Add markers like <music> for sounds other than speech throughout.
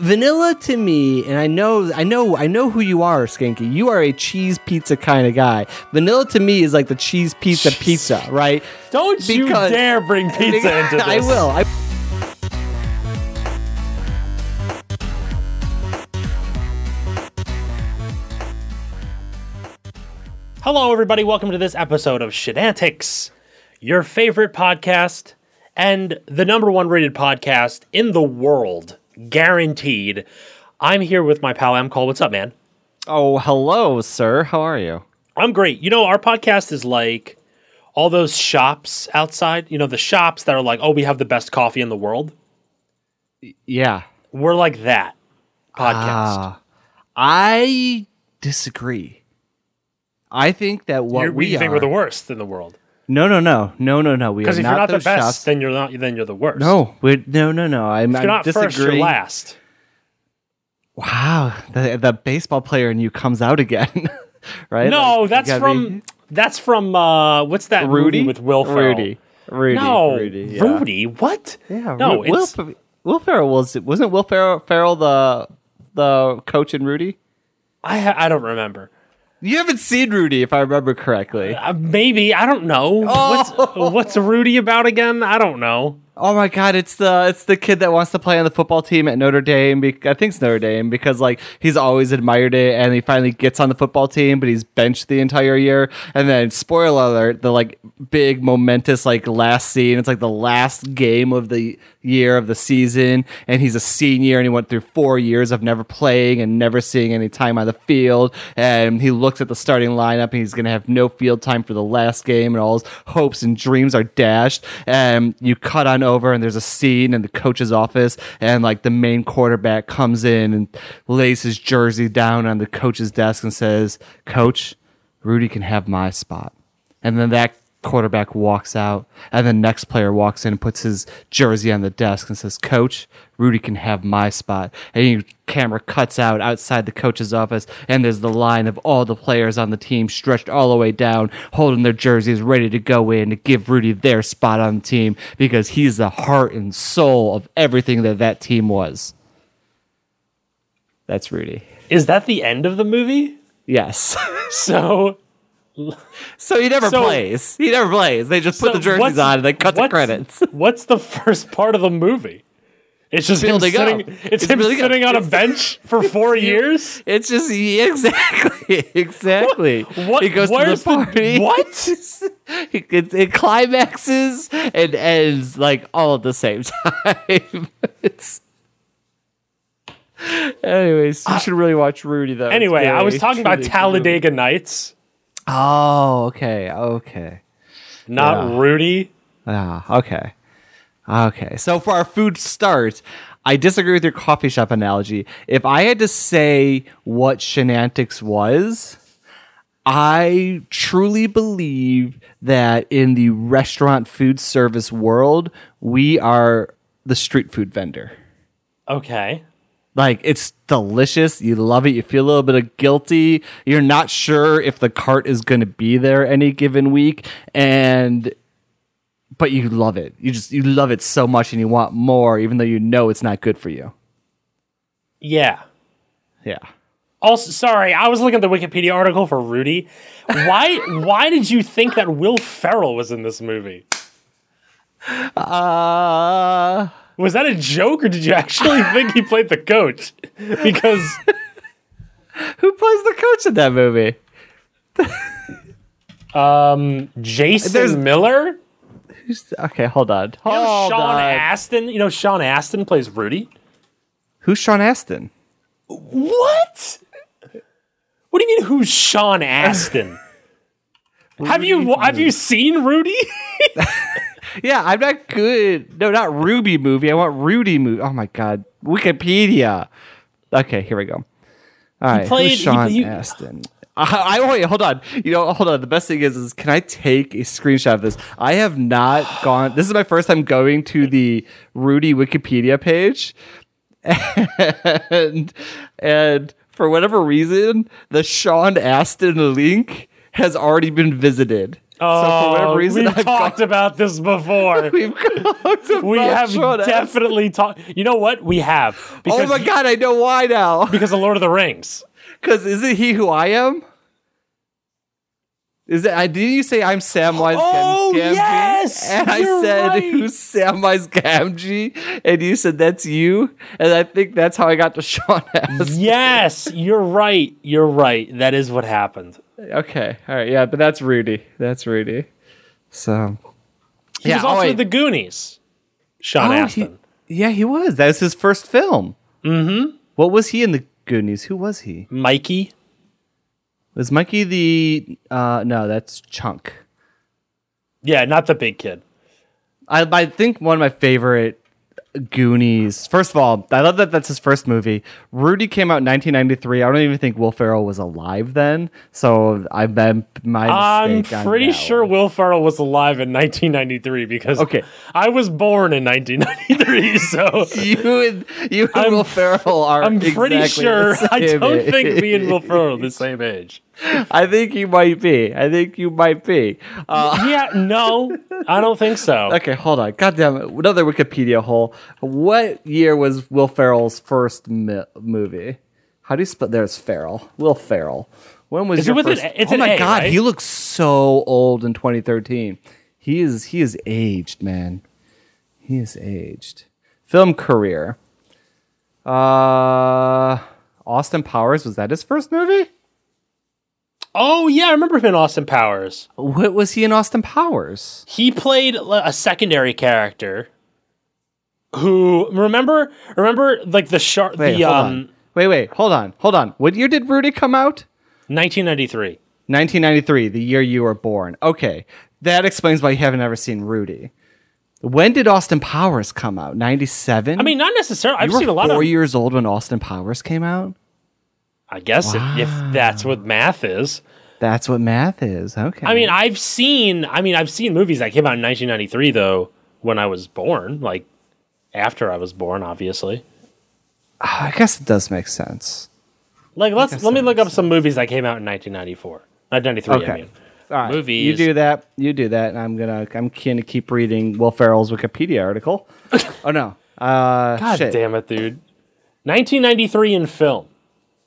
vanilla to me, and I know, I know, I know who you are, Skanky. You are a cheese pizza kind of guy. Vanilla to me is like the cheese pizza pizza, right? Don't you dare bring <laughs> pizza into this. I will. I, Hello, everybody. Welcome to this episode of Shidantics, your favorite podcast and the number one rated podcast in the world, guaranteed. I'm here with my pal M. Cole. What's up, man? oh, hello, sir. How are you? I'm great. You know, our podcast is like all those shops outside, you know, the shops that are like, oh, we have the best coffee in the world. Yeah. We're like that podcast. Ah, I disagree. I think that what you we you think are, we're the worst in the world. No, no, no, no, no, no. We are Because if not you're not the best, shops. then you're not. Then you're the worst. no, we no, no, no. I'm, if you're I not disagree. first, you're last. Wow, the, the baseball player in you comes out again, <laughs> right? No, Like, you from be- that's from uh, what's that Rudy with Will Ferrell? Rudy. Rudy. No, Rudy. Yeah. Rudy. What? Yeah, no, Will, Fer- Will Ferrell was wasn't Will Ferrell, Ferrell the the coach in Rudy? I I don't remember. You haven't seen Rudy, if I remember correctly. Uh, maybe I don't know. Oh. What's what's Rudy about again? I don't know. Oh my god, it's the it's the kid that wants to play on the football team at Notre Dame. Be- I think it's Notre Dame because like he's always admired it, and he finally gets on the football team, but he's benched the entire year. And then spoiler alert, the like big momentous like last scene. It's like the last game of the year of the season, and he's a senior, and he went through four years of never playing and never seeing any time on the field. And he looks at the starting lineup, and he's gonna have no field time for the last game, and all his hopes and dreams are dashed. And you cut on over, and there's a scene in the coach's office, and like the main quarterback comes in and lays his jersey down on the coach's desk and says, "Coach, Rudy can have my spot." And then that quarterback walks out, and the next player walks in and puts his jersey on the desk and says, Coach, Rudy can have my spot. And your camera cuts out outside the coach's office, and there's the line of all the players on the team stretched all the way down, holding their jerseys, ready to go in to give Rudy their spot on the team because he's the heart and soul of everything that that team was. That's Rudy. Is that the end of the movie? Yes. <laughs> So so he never So- plays. He never plays. They just put the jerseys on and they cut the credits. <laughs> What's the first part of the movie? It's just Building him up. sitting. It's, It's him up. sitting on a bench <laughs> for four years. It's just <laughs> exactly, exactly. What- He goes to the the- party. what? it, it climaxes and ends like all at the same time. it's. Anyways, you uh, should really watch Rudy though. Anyway, I was talking about. Talladega Nights, Oh, okay, okay. not Yeah. Rudy. Ah, okay. Okay. So for our food start, I disagree with your coffee shop analogy. If I had to say what Shenantics was, I truly believe that in the restaurant food service world, we are the street food vendor. Okay. Like it's delicious. You love it. You feel a little bit of guilty. You're not sure if the cart is going to be there any given week, and but you love it. You just you love it so much, and you want more, even though you know it's not good for you. Yeah. Yeah. Also, sorry, I was looking at the Wikipedia article for Rudy. Why? <laughs> why did you think that Will Ferrell was in this movie? Uh Was that a joke, or did you actually think he played the coach? Because who plays the coach in that movie? um, Jason There's- Miller, Who's- Okay, hold on. you know Sean on. Astin. You know Sean Astin plays Rudy. Who's Sean Astin? What? What do you mean? Who's Sean Astin? <laughs> have you have you seen Rudy? <laughs> Yeah, I'm not good. No, not Ruby movie. I want Rudy movie. Oh my god, Wikipedia. Okay, here we go. All right, played- who's Sean he- Astin? I, I oh, wait. Hold on. You know, hold on. The best thing is, is can I take a screenshot of this? I have not <gasps> gone. This is my first time going to the Rudy Wikipedia page, and and for whatever reason, the Sean Astin link has already been visited. Oh, so for whatever oh, reason, we've I've talked gone- about this before. <laughs> we've talked about we have definitely talked. You know what? We have. Oh my god, I know why now. <laughs> Because of Lord of the Rings. Because isn't he who I am? Is it? I did you say I'm Samwise Oh, Gam- Gamgee? yes! And I said right. who's Samwise Gamgee, and you said that's you, and I think that's how I got to <laughs> Sean Astin. Yes, you're right. You're right. That is what happened. Okay, all right, yeah, but that's Rudy. That's Rudy. So He Yeah, was oh, also wait. the Goonies. Sean Oh, he- Astin. yeah, he was. That was his first film. Mm-hmm. What was he in the Goonies? Who was he? Mikey. Was Mikey the? uh No, that's Chunk. Yeah, not the big kid. I, I think one of my favorite Goonies. First of all, I love that that's his first movie. Rudy came out in 1993. I don't even think Will Ferrell was alive then. So I bet my I'm pretty sure one. Will Ferrell was alive in 1993 because Okay. I was born in 1993. <laughs> So <laughs> you and you and I'm- Will Ferrell are. I'm pretty sure. I don't think me and Will age. Ferrell are the same age. I think you might be. I think you might be. Uh, Yeah, no, I don't think so. <laughs> okay, hold on. God damn it. Another Wikipedia hole. What year was Will Ferrell's first mi- movie? How do you spell? There's Ferrell. Will Ferrell. When was Is it your an first? A- it's oh an my A, god, right? he looks so old in 2013. He is he is aged, man. He is aged. Film career. Uh, Austin Powers was that his first movie? Oh yeah, I remember him in Austin Powers. What was he in Austin Powers? He played a secondary character. Who remember? Remember like the shark? Wait, The um, on. Wait, wait, hold on, hold on. What year did Rudy come out? 1993. 1993, the year you were born. Okay, that explains why you haven't ever seen Rudy. When did Austin Powers come out? 97? I mean, not necessarily. I've you seen a lot four of. years old when Austin Powers came out? I guess if, if that's what math is. That's what math is. Okay. I mean, I've seen. I mean, I've seen movies that came out in 1993 though. When I was born, like after I was born, obviously. I guess it does make sense. Like let's let me look up some movies that came out in 1994. 1993. I Okay. mean. All right. Movies. You do that. You do that. And I'm gonna. I'm gonna keep reading Will Ferrell's Wikipedia article. <laughs> oh no. Uh, God shit. damn it, dude. 1993 in film.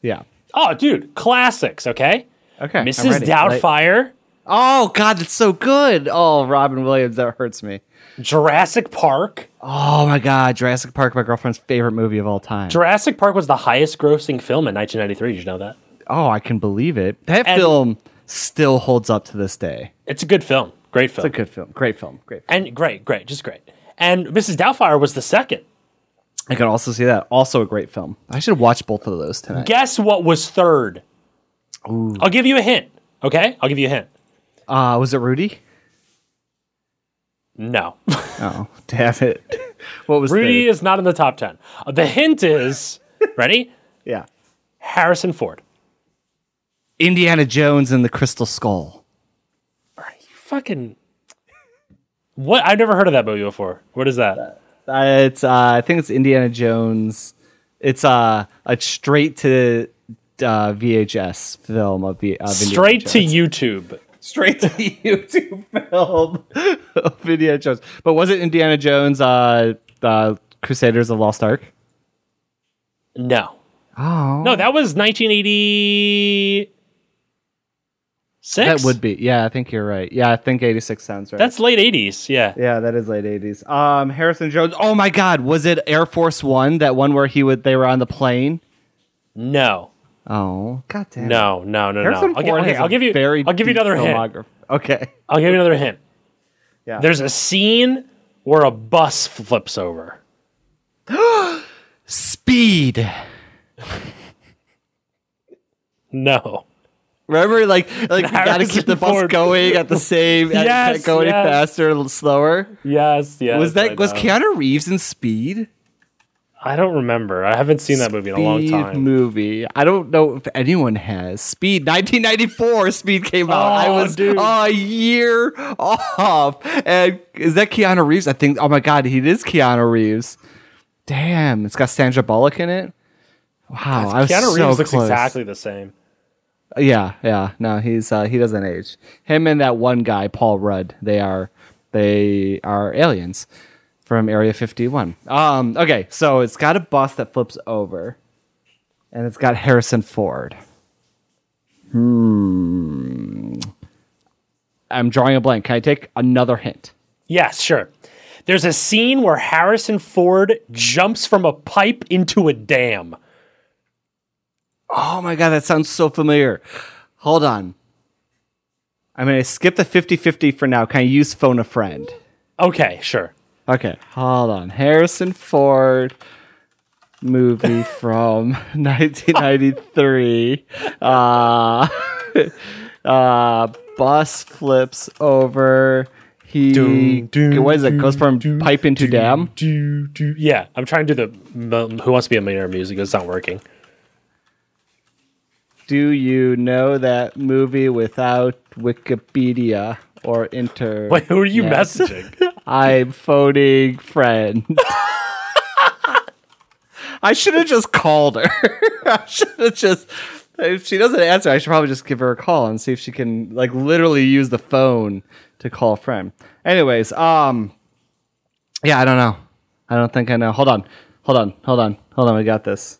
Yeah. Oh, dude, classics. Okay. Okay. Ready. Doubtfire, oh God, that's so good. Oh, Robin Williams, that hurts me. Jurassic Park. Oh my God, Jurassic Park, my girlfriend's favorite movie of all time. Jurassic Park was the highest grossing film in 1993. Did you know that? oh, I can believe it. That And- film still holds up to this day. It's a good film. Great film. It's a good film. Great film. Great. Film. and great, great, just great. And Mrs. Doubtfire was the second. I can also see that. Also a great film. I should watch both of those tonight. Guess what was third? I'll give you a hint. Okay? I'll give you a hint. Uh, was it Rudy? No. <laughs> Oh, damn it. <laughs> What was Rudy third? is not in the top 10. Uh, The hint is <laughs> ready? Yeah. Harrison Ford. Indiana Jones and the Crystal Skull. Are you fucking. What? I've never heard of that movie before. What is that? Uh, it's uh, I think it's Indiana Jones. It's uh, a straight to uh, VHS film of, Indiana Straight to. YouTube. straight to <laughs> YouTube film of Indiana Jones. But was it Indiana Jones? Uh, uh, Crusaders of Lost Ark. No. Oh, No, that was 1986. that would be. Yeah, I think you're right. Yeah, I think 86 sounds right. That's late 80s. Yeah. yeah, that is late 80s. Um, Harrison Jones. Oh my God, was it Air Force One? That one where he would they were on the plane. No. Oh, god damn. it. No, no, no, no. Harrison I'll, gi- Ford okay, has I'll give you very I'll give you another hint. Okay. I'll give you another hint. Yeah. There's a scene where a bus flips over. <gasps> Speed. <laughs> No. Remember, like, <laughs> like you gotta keep the bus going at the same. <laughs> Yes, can't go any yes. faster, a little slower. Yes, yes. was I that was know. Keanu Reeves in Speed? I don't remember. I haven't seen that movie in a long time. movie. I don't know if anyone has Speed. 1994, Speed came out. I Oh, was dude. a year off. And is that Keanu Reeves? I think. Oh my god, he is Keanu Reeves. Damn, it's got Sandra Bullock in it. Wow, I was Keanu so Reeves looks close. exactly the same. Yeah, yeah. No, he's uh, he doesn't age. Him and that one guy, Paul Rudd. They are they are aliens from Area 51. Um, okay, so it's got a bus that flips over, and it's got Harrison Ford. Hmm. I'm drawing a blank. Can I take another hint? Yes, sure. There's a scene where Harrison Ford jumps from a pipe into a dam. Oh my god, that sounds so familiar. Hold on. I'm going to skip the 50 50 for now. Can I use phone a friend? Okay, sure. Okay, hold on. Harrison Ford movie <laughs> from 1993. Uh, <laughs> uh, bus flips over. He Doom, doom, what is it? Goes from doom, pipe into dam. Yeah, I'm trying to do the Who Wants to Be a Millionaire music. It's not working. Do you know that movie without Wikipedia or inter? Wait, who are you messaging? <laughs> I'm phoning friend. <laughs> I should have just called her. <laughs> I should have just. If she doesn't answer, I should probably just give her a call and see if she can like literally use the phone to call a friend. Anyways, um, yeah, I don't know. I don't think I know. Hold on, hold on, hold on, hold on. We got this.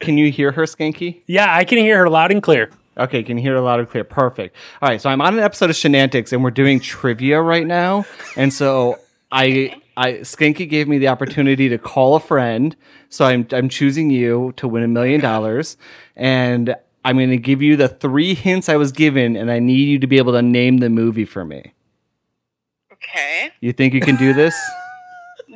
can you hear her skanky? Yeah, I can hear her loud and clear. Okay, can you hear her loud and clear? Perfect. All right, so I'm on an episode of Shenantics and we're doing trivia right now. And so I I Skanky gave me the opportunity to call a friend. So I'm I'm choosing you to win a million dollars. And I'm gonna give you the three hints I was given, and I need you to be able to name the movie for me. Okay. You think you can do this? <laughs>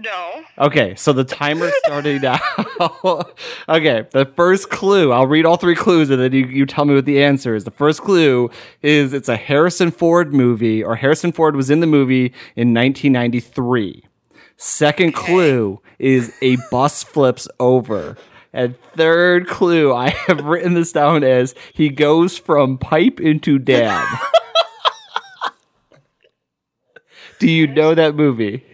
No. Okay, so the timer's starting <laughs> now. <laughs> okay, the first clue, I'll read all three clues and then you, you tell me what the answer is. The first clue is it's a Harrison Ford movie, or Harrison Ford was in the movie in 1993. Second clue is a bus flips over. And third clue, I have written this down as he goes from pipe into dam. <laughs> Do you know that movie?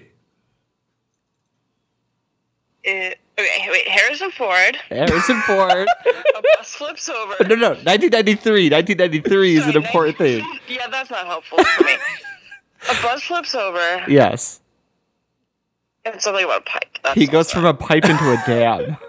It, okay, wait. Harrison Ford. Harrison <laughs> Ford. A bus flips over. No, no, 1993. 1993 is an Sorry, important thing. Yeah, that's not helpful for me. a bus flips over Yes. and something about a pipe. That's He goes also- from a pipe into a dam. <laughs>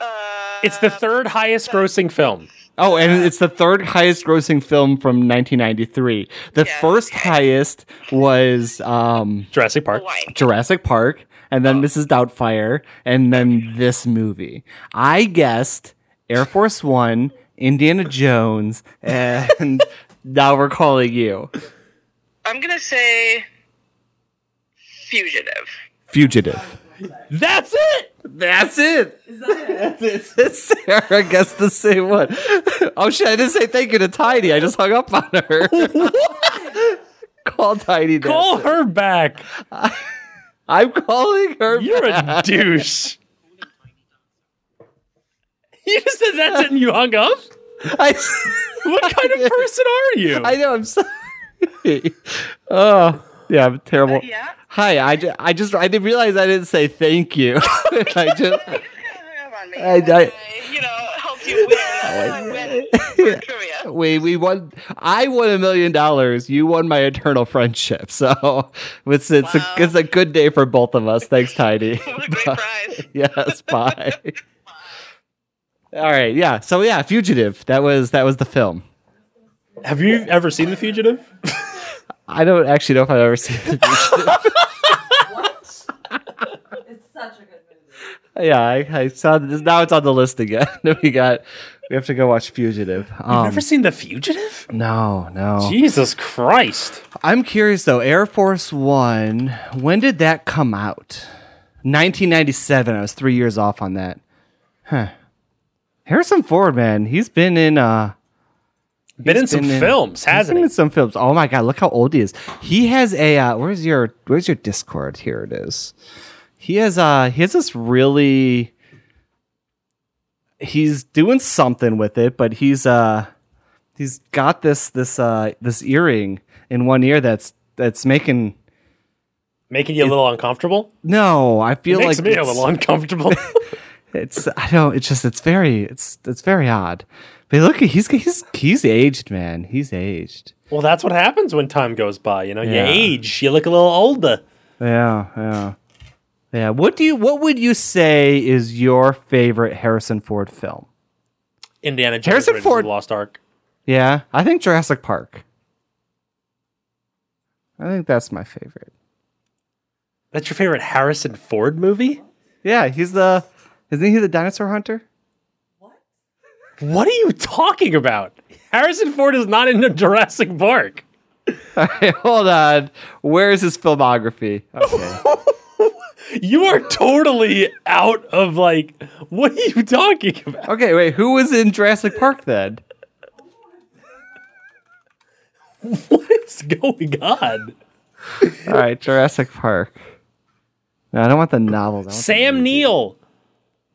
Uh, It's the third highest grossing film. Oh, and it's the third highest grossing film from 1993. The Yeah, first okay. highest was um, Jurassic Park. Hawaii. Jurassic Park, and Oh. then Mrs. Doubtfire, and then this movie. I guessed Air Force One, Indiana Jones, and <laughs> now we're calling you I'm gonna say fugitive. Fugitive. That's it. That's it. That's it. Sarah guessed the same one. Oh shit! I didn't say thank you to Tiny. I just hung up on her. <laughs> Call Tiny. Call Nancy. her back. <laughs> I'm calling her. You're a back. douche. <laughs> You just said that's it and you hung up? I, What kind of <laughs> person are you? I know. I'm sorry. <laughs> oh yeah, I'm terrible. Uh, yeah. Hi. I, ju- I just I didn't realize I didn't say thank you. I just. Come on, man. I- I- you know, help win. I win for we we won. I won a million dollars. You won my eternal friendship. So <laughs> it's it's Wow. a it's a good day for both of us. Thanks, Tidy. <laughs> What a great prize. <laughs> yes. Bye. All right. Yeah. So yeah, fugitive. That was that was the film. Have you ever seen The Fugitive? I don't actually know if I've ever seen the fugitive. It's such a good movie. Yeah, I, I saw this. Now it's on the list again. <laughs> we got. We have to go watch Fugitive. Um, Never seen The Fugitive? no, no. Jesus Christ. I'm curious though. Air Force One. When did that come out? 1997. I was three years off on that. Huh. Harrison Ford, man, he's been in uh Been in some been films, hasn't been he? in some films. Oh my god, look how old he is. He has a uh, where's your where's your Discord? Here it is. He has uh he has this really he's doing something with it, but he's uh he's got this this uh this earring in one ear that's that's making Making you a little uncomfortable. no, I feel Makes like me a little uncomfortable. <laughs> <laughs> It's I don't. It's just it's very it's it's very odd. But look, he's he's he's aged, man. He's aged. well, that's what happens when time goes by. You know, Yeah. you age, you look a little older. Yeah, yeah, yeah. What do you? What would you say is your favorite Harrison Ford film? Indiana Jones Harrison Raiders Ford- the Lost Ark. Yeah, I think Jurassic Park. I think that's my favorite. That's your favorite Harrison Ford movie? Yeah, he's the isn't he the dinosaur hunter? What What are you talking about? Harrison Ford is not in the Jurassic Park. <laughs> Hey, hold on. Where's his filmography? <laughs> Okay. You are totally out of like. What are you talking about? okay, wait. Who was in Jurassic Park then? What is going on? All right, Jurassic Park. No, I don't want the novels. Want Sam. Neill.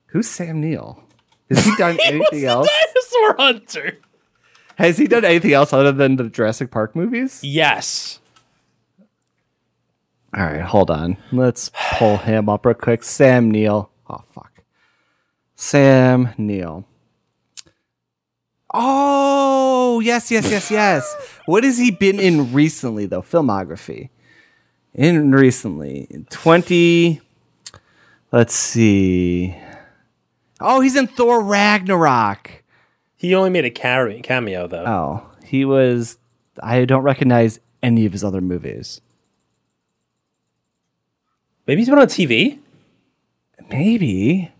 Who's Sam Neill? Has he done <laughs> He was anything the else? dinosaur hunter. Has he done anything else other than the Jurassic Park movies? Yes. All right, hold on. Let's pull him up real quick. Sam Neill. Oh fuck. Sam Neill. Oh yes, yes, yes, yes. what has he been in recently though? Filmography. In recently, in twenty. Let's see. Oh, he's in Thor Ragnarok. He only made a cameo though. Oh, he was. I don't recognize any of his other movies. Maybe he's been on TV. Maybe.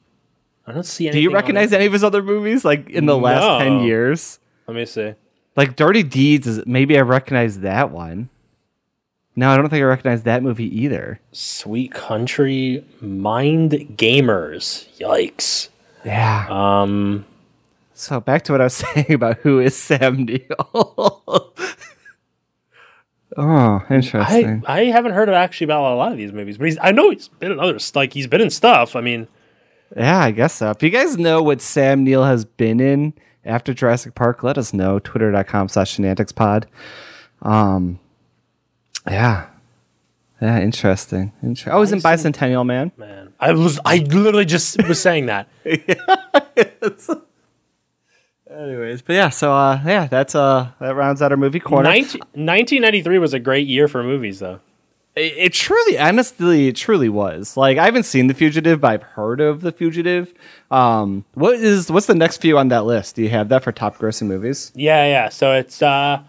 I don't see Do you recognize any of his other movies, like in the last ten years? Let me see. Like Dirty Deeds is maybe I recognize that one. No, I don't think I recognize that movie either. Sweet Country Mind Gamers. Yikes. Yeah. Um. So back to what I was <laughs> saying about who is Sam Neill. Oh, interesting. I haven't heard of actually about a lot of these movies, but he's I know he's been in others. Like he's been in stuff. I mean, yeah, I guess so. If you guys know what Sam Neill has been in after Jurassic Park, let us know. Twitter.com slash shenanigans Um Yeah. Yeah, interesting. Inter- oh, he's in Bicentennial Man. man, I was I literally just was saying that. <laughs> <laughs> Anyways, but yeah, so uh yeah, that's uh that rounds out our movie corner. 19, 1993 was a great year for movies, though. It, it truly, honestly, it truly was. Like I haven't seen The Fugitive, but I've heard of The Fugitive. Um, what is what's the next few on that list? Do you have that for top grossing movies? Yeah, yeah. So it's uh,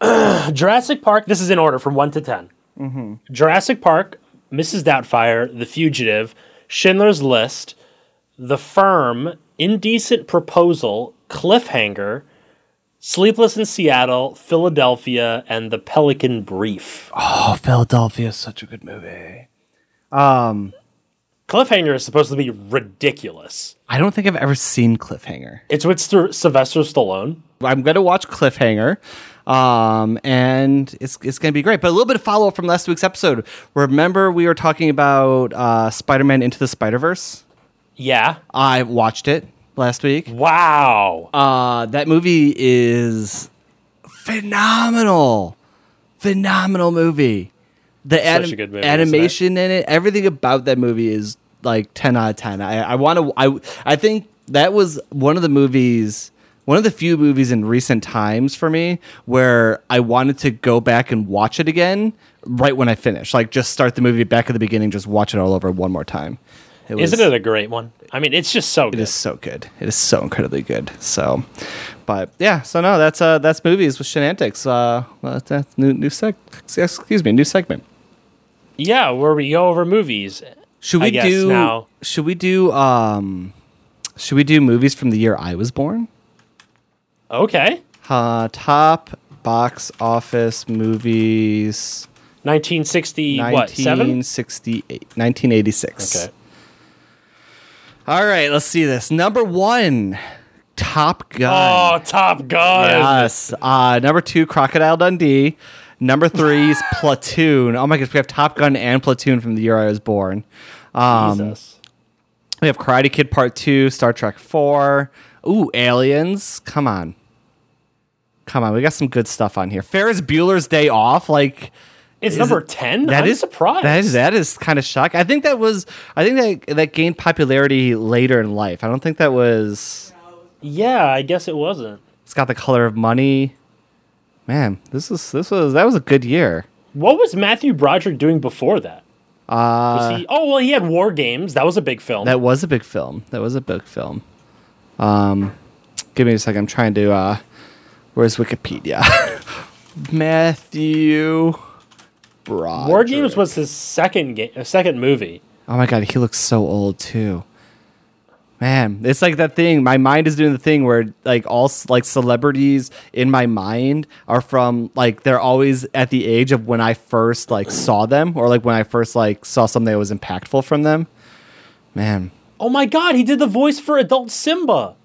<clears throat> Jurassic Park. This is in order from one to 10 Jurassic Park, Mrs. Doubtfire, The Fugitive, Schindler's List, The Firm, Indecent Proposal, Cliffhanger, Sleepless in Seattle, Philadelphia, and The Pelican Brief. Oh, Philadelphia is such a good movie. Um, Cliffhanger is supposed to be ridiculous. I don't think I've ever seen Cliffhanger. It's with St- Sylvester Stallone. I'm gonna watch Cliffhanger, um, and it's it's gonna be great. But a little bit of follow up from last week's episode. Remember we were talking about uh, Spider-Man Into the Spider-Verse. Yeah. I watched it last week. Wow. Uh, that movie is phenomenal, phenomenal movie. The anim- a good movie, animation in it, everything about that movie is like ten out of ten. I, I want to. I I think that was one of the movies. One of the few movies in recent times for me where I wanted to go back and watch it again right when I finished. Like just start the movie back at the beginning, just watch it all over one more time. It was, Isn't it a great one? I mean, it's just so it good. is so good. It is so incredibly good. So, but yeah. So no, that's uh that's movies with shenanigans. Uh, well, that's new new seg. Excuse me, new segment. Yeah, where we go over movies. Should we guess do? now. Should we do? Um, should we do movies from the year I was born? Okay. Uh, top box office movies. 1960, what, seven? 1968, 1986. Okay. All right, let's see this. Number one, Top Gun. Oh, Top Gun. Yes. Uh, number two, Crocodile Dundee. Number three is Platoon. Oh my gosh, we have Top Gun and Platoon from the year I was born. Um, Jesus. we have Karate Kid Part Two, Star Trek Four. Ooh, Aliens. Come on. Come on, we got some good stuff on here. Ferris Bueller's Day Off, like It's is number 10? that I'm is surprised. That is that is kind of shocking. I think that was I think that that gained popularity later in life. I don't think that was Yeah, I guess it wasn't. it's got the color of money. Man, this is this was that was a good year. What was Matthew Broderick doing before that? Uh he, oh, well, he had War Games. That was a big film. that was a big film. That was a big film. Um give me a second. I'm trying to uh where's Wikipedia? <laughs> Matthew Broderick. War Games was his second game, uh, second movie. Oh my god, he looks so old too. Man, it's like that thing. My mind is doing the thing where like all like celebrities in my mind are from like they're always at the age of when I first like saw them or like when I first like saw something that was impactful from them. Man. Oh my god, he did the voice for adult Simba.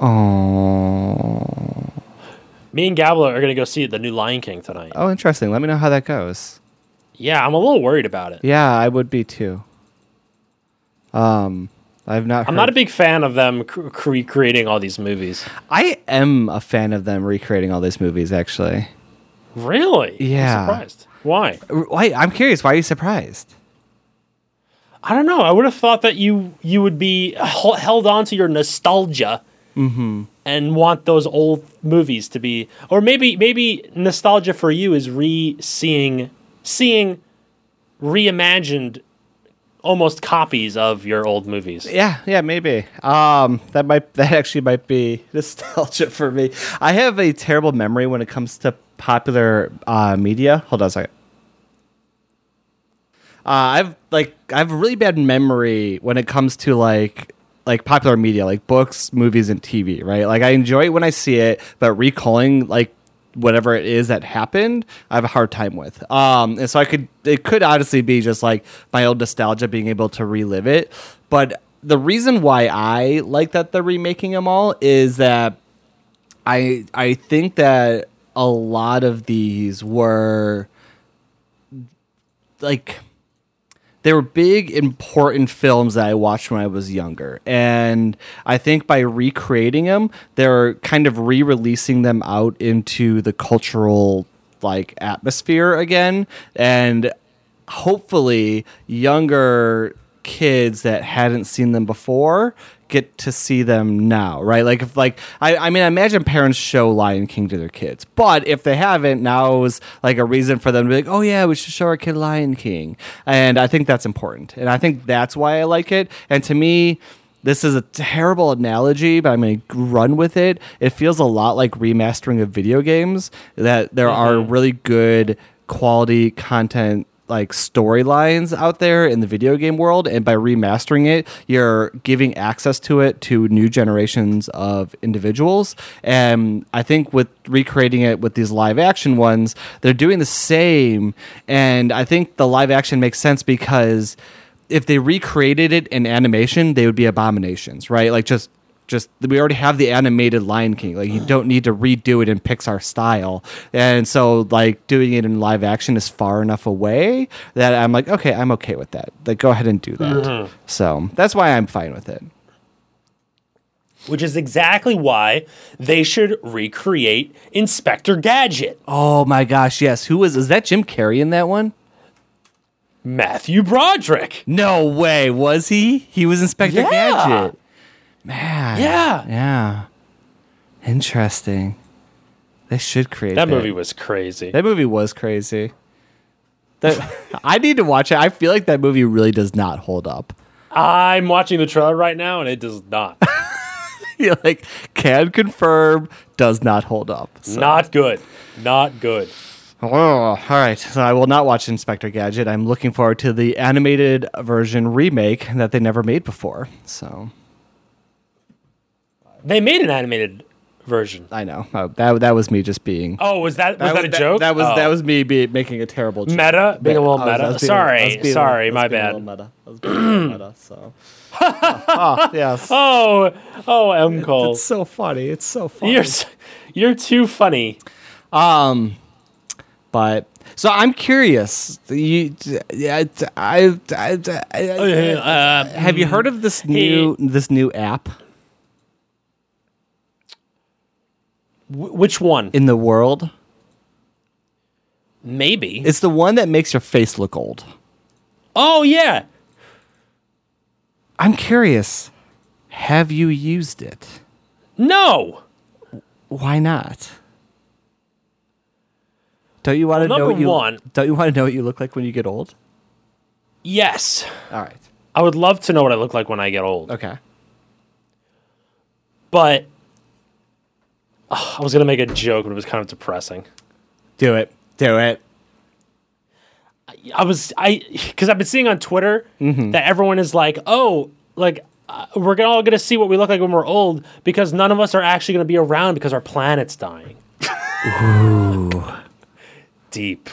Oh. Me and Gabla are going to go see the new Lion King tonight. Oh, interesting. Let me know how that goes. Yeah, I'm a little worried about it. Yeah, I would be too. Um, I've not. I'm not a big fan of them cre- recreating all these movies. I am a fan of them recreating all these movies. Actually, Really? Yeah. I'm surprised. Why? why? I'm curious. Why are you surprised? I don't know. I would have thought that you you would be held on to your nostalgia Mm-hmm. And want those old movies to be, or maybe maybe nostalgia for you is re seeing seeing reimagined almost copies of your old movies. Yeah, yeah, maybe. Um, that might <laughs> that actually might be <laughs> nostalgia for me. I have a terrible memory when it comes to popular uh, media. Hold on a second. Uh, I've like I have a really bad memory when it comes to like like popular media, like books, movies, and TV. Right? Like I enjoy it when I see it, but recalling like whatever it is that happened, I have a hard time with. Um, and so I could it could honestly be just like my old nostalgia being able to relive it. But the reason why I like that they're remaking them all is that I I think that a lot of these were like they were big important films that I watched when I was younger. And I think by recreating them, they're kind of re-releasing them out into the cultural like atmosphere again and hopefully younger kids that hadn't seen them before get to see them now right? Like if like I, I mean i imagine parents show lion king to their kids but if they haven't now is like a reason for them to be like oh yeah we should show our kid lion king. And i think that's important and i think that's why i like it. And to me this is a terrible analogy, but I'm going to run with it. It feels a lot like remastering of video games, that there are mm-hmm. really good quality content like storylines out there in the video game world and by remastering it you're giving access to it to new generations of individuals and i think with recreating it with these live action ones they're doing the same and i think the live action makes sense because if they recreated it in animation, they would be abominations, right? Like just just we already have the animated Lion King. Like you <sighs> don't need to redo it in Pixar style. And so like doing it in live action is far enough away that I'm like, okay, I'm okay with that. Like go ahead and do that. Mm-hmm. So that's why I'm fine with it. Which is exactly why they should recreate Inspector Gadget. Oh my gosh, yes. Who was is that Jim Carrey in that one? Matthew Broderick. No way. Was he? He was Inspector Yeah. Gadget. Man. Yeah. Yeah. Interesting. They should create That movie was crazy. That movie was crazy. That <laughs> I need to watch it. I feel like that movie really does not hold up. I'm watching the trailer right now and it does not. <laughs> <laughs> You're like can confirm does not hold up. So- Not good. Not good. Oh, all right. So I will not watch Inspector Gadget. I'm looking forward to the animated version remake that they never made before. So They made an animated version. I know uh, that that was me just being. Oh, was that was that, a that, joke? That was Oh. that was me be, making a terrible joke. meta, being a little I meta. was I was sorry, being sorry, my bad. meta. I was being a little meta. <clears throat> So. oh, <laughs> yes. Oh, oh, M Cole, It's so funny. It's so funny. you're you're too funny. Um, but so I'm curious. You, I, I, I, I, Uh, have you heard of this new this new app wh- which one? in the world? Maybe. It's the one that makes your face look old. oh yeah. I'm curious. Have you used it? No. Why not? Don't you want to Well, know what number you one- Don't you want to know what you look like when you get old? Yes. All right. I would love to know what I look like when I get old. Okay. But Ugh, I was gonna make a joke, but it was kind of depressing. Do it. Do it. I was I because I've been seeing on Twitter that everyone is like, oh, like uh, we're gonna all gonna see what we look like when we're old because none of us are actually gonna be around because our planet's dying. Ooh. Deep.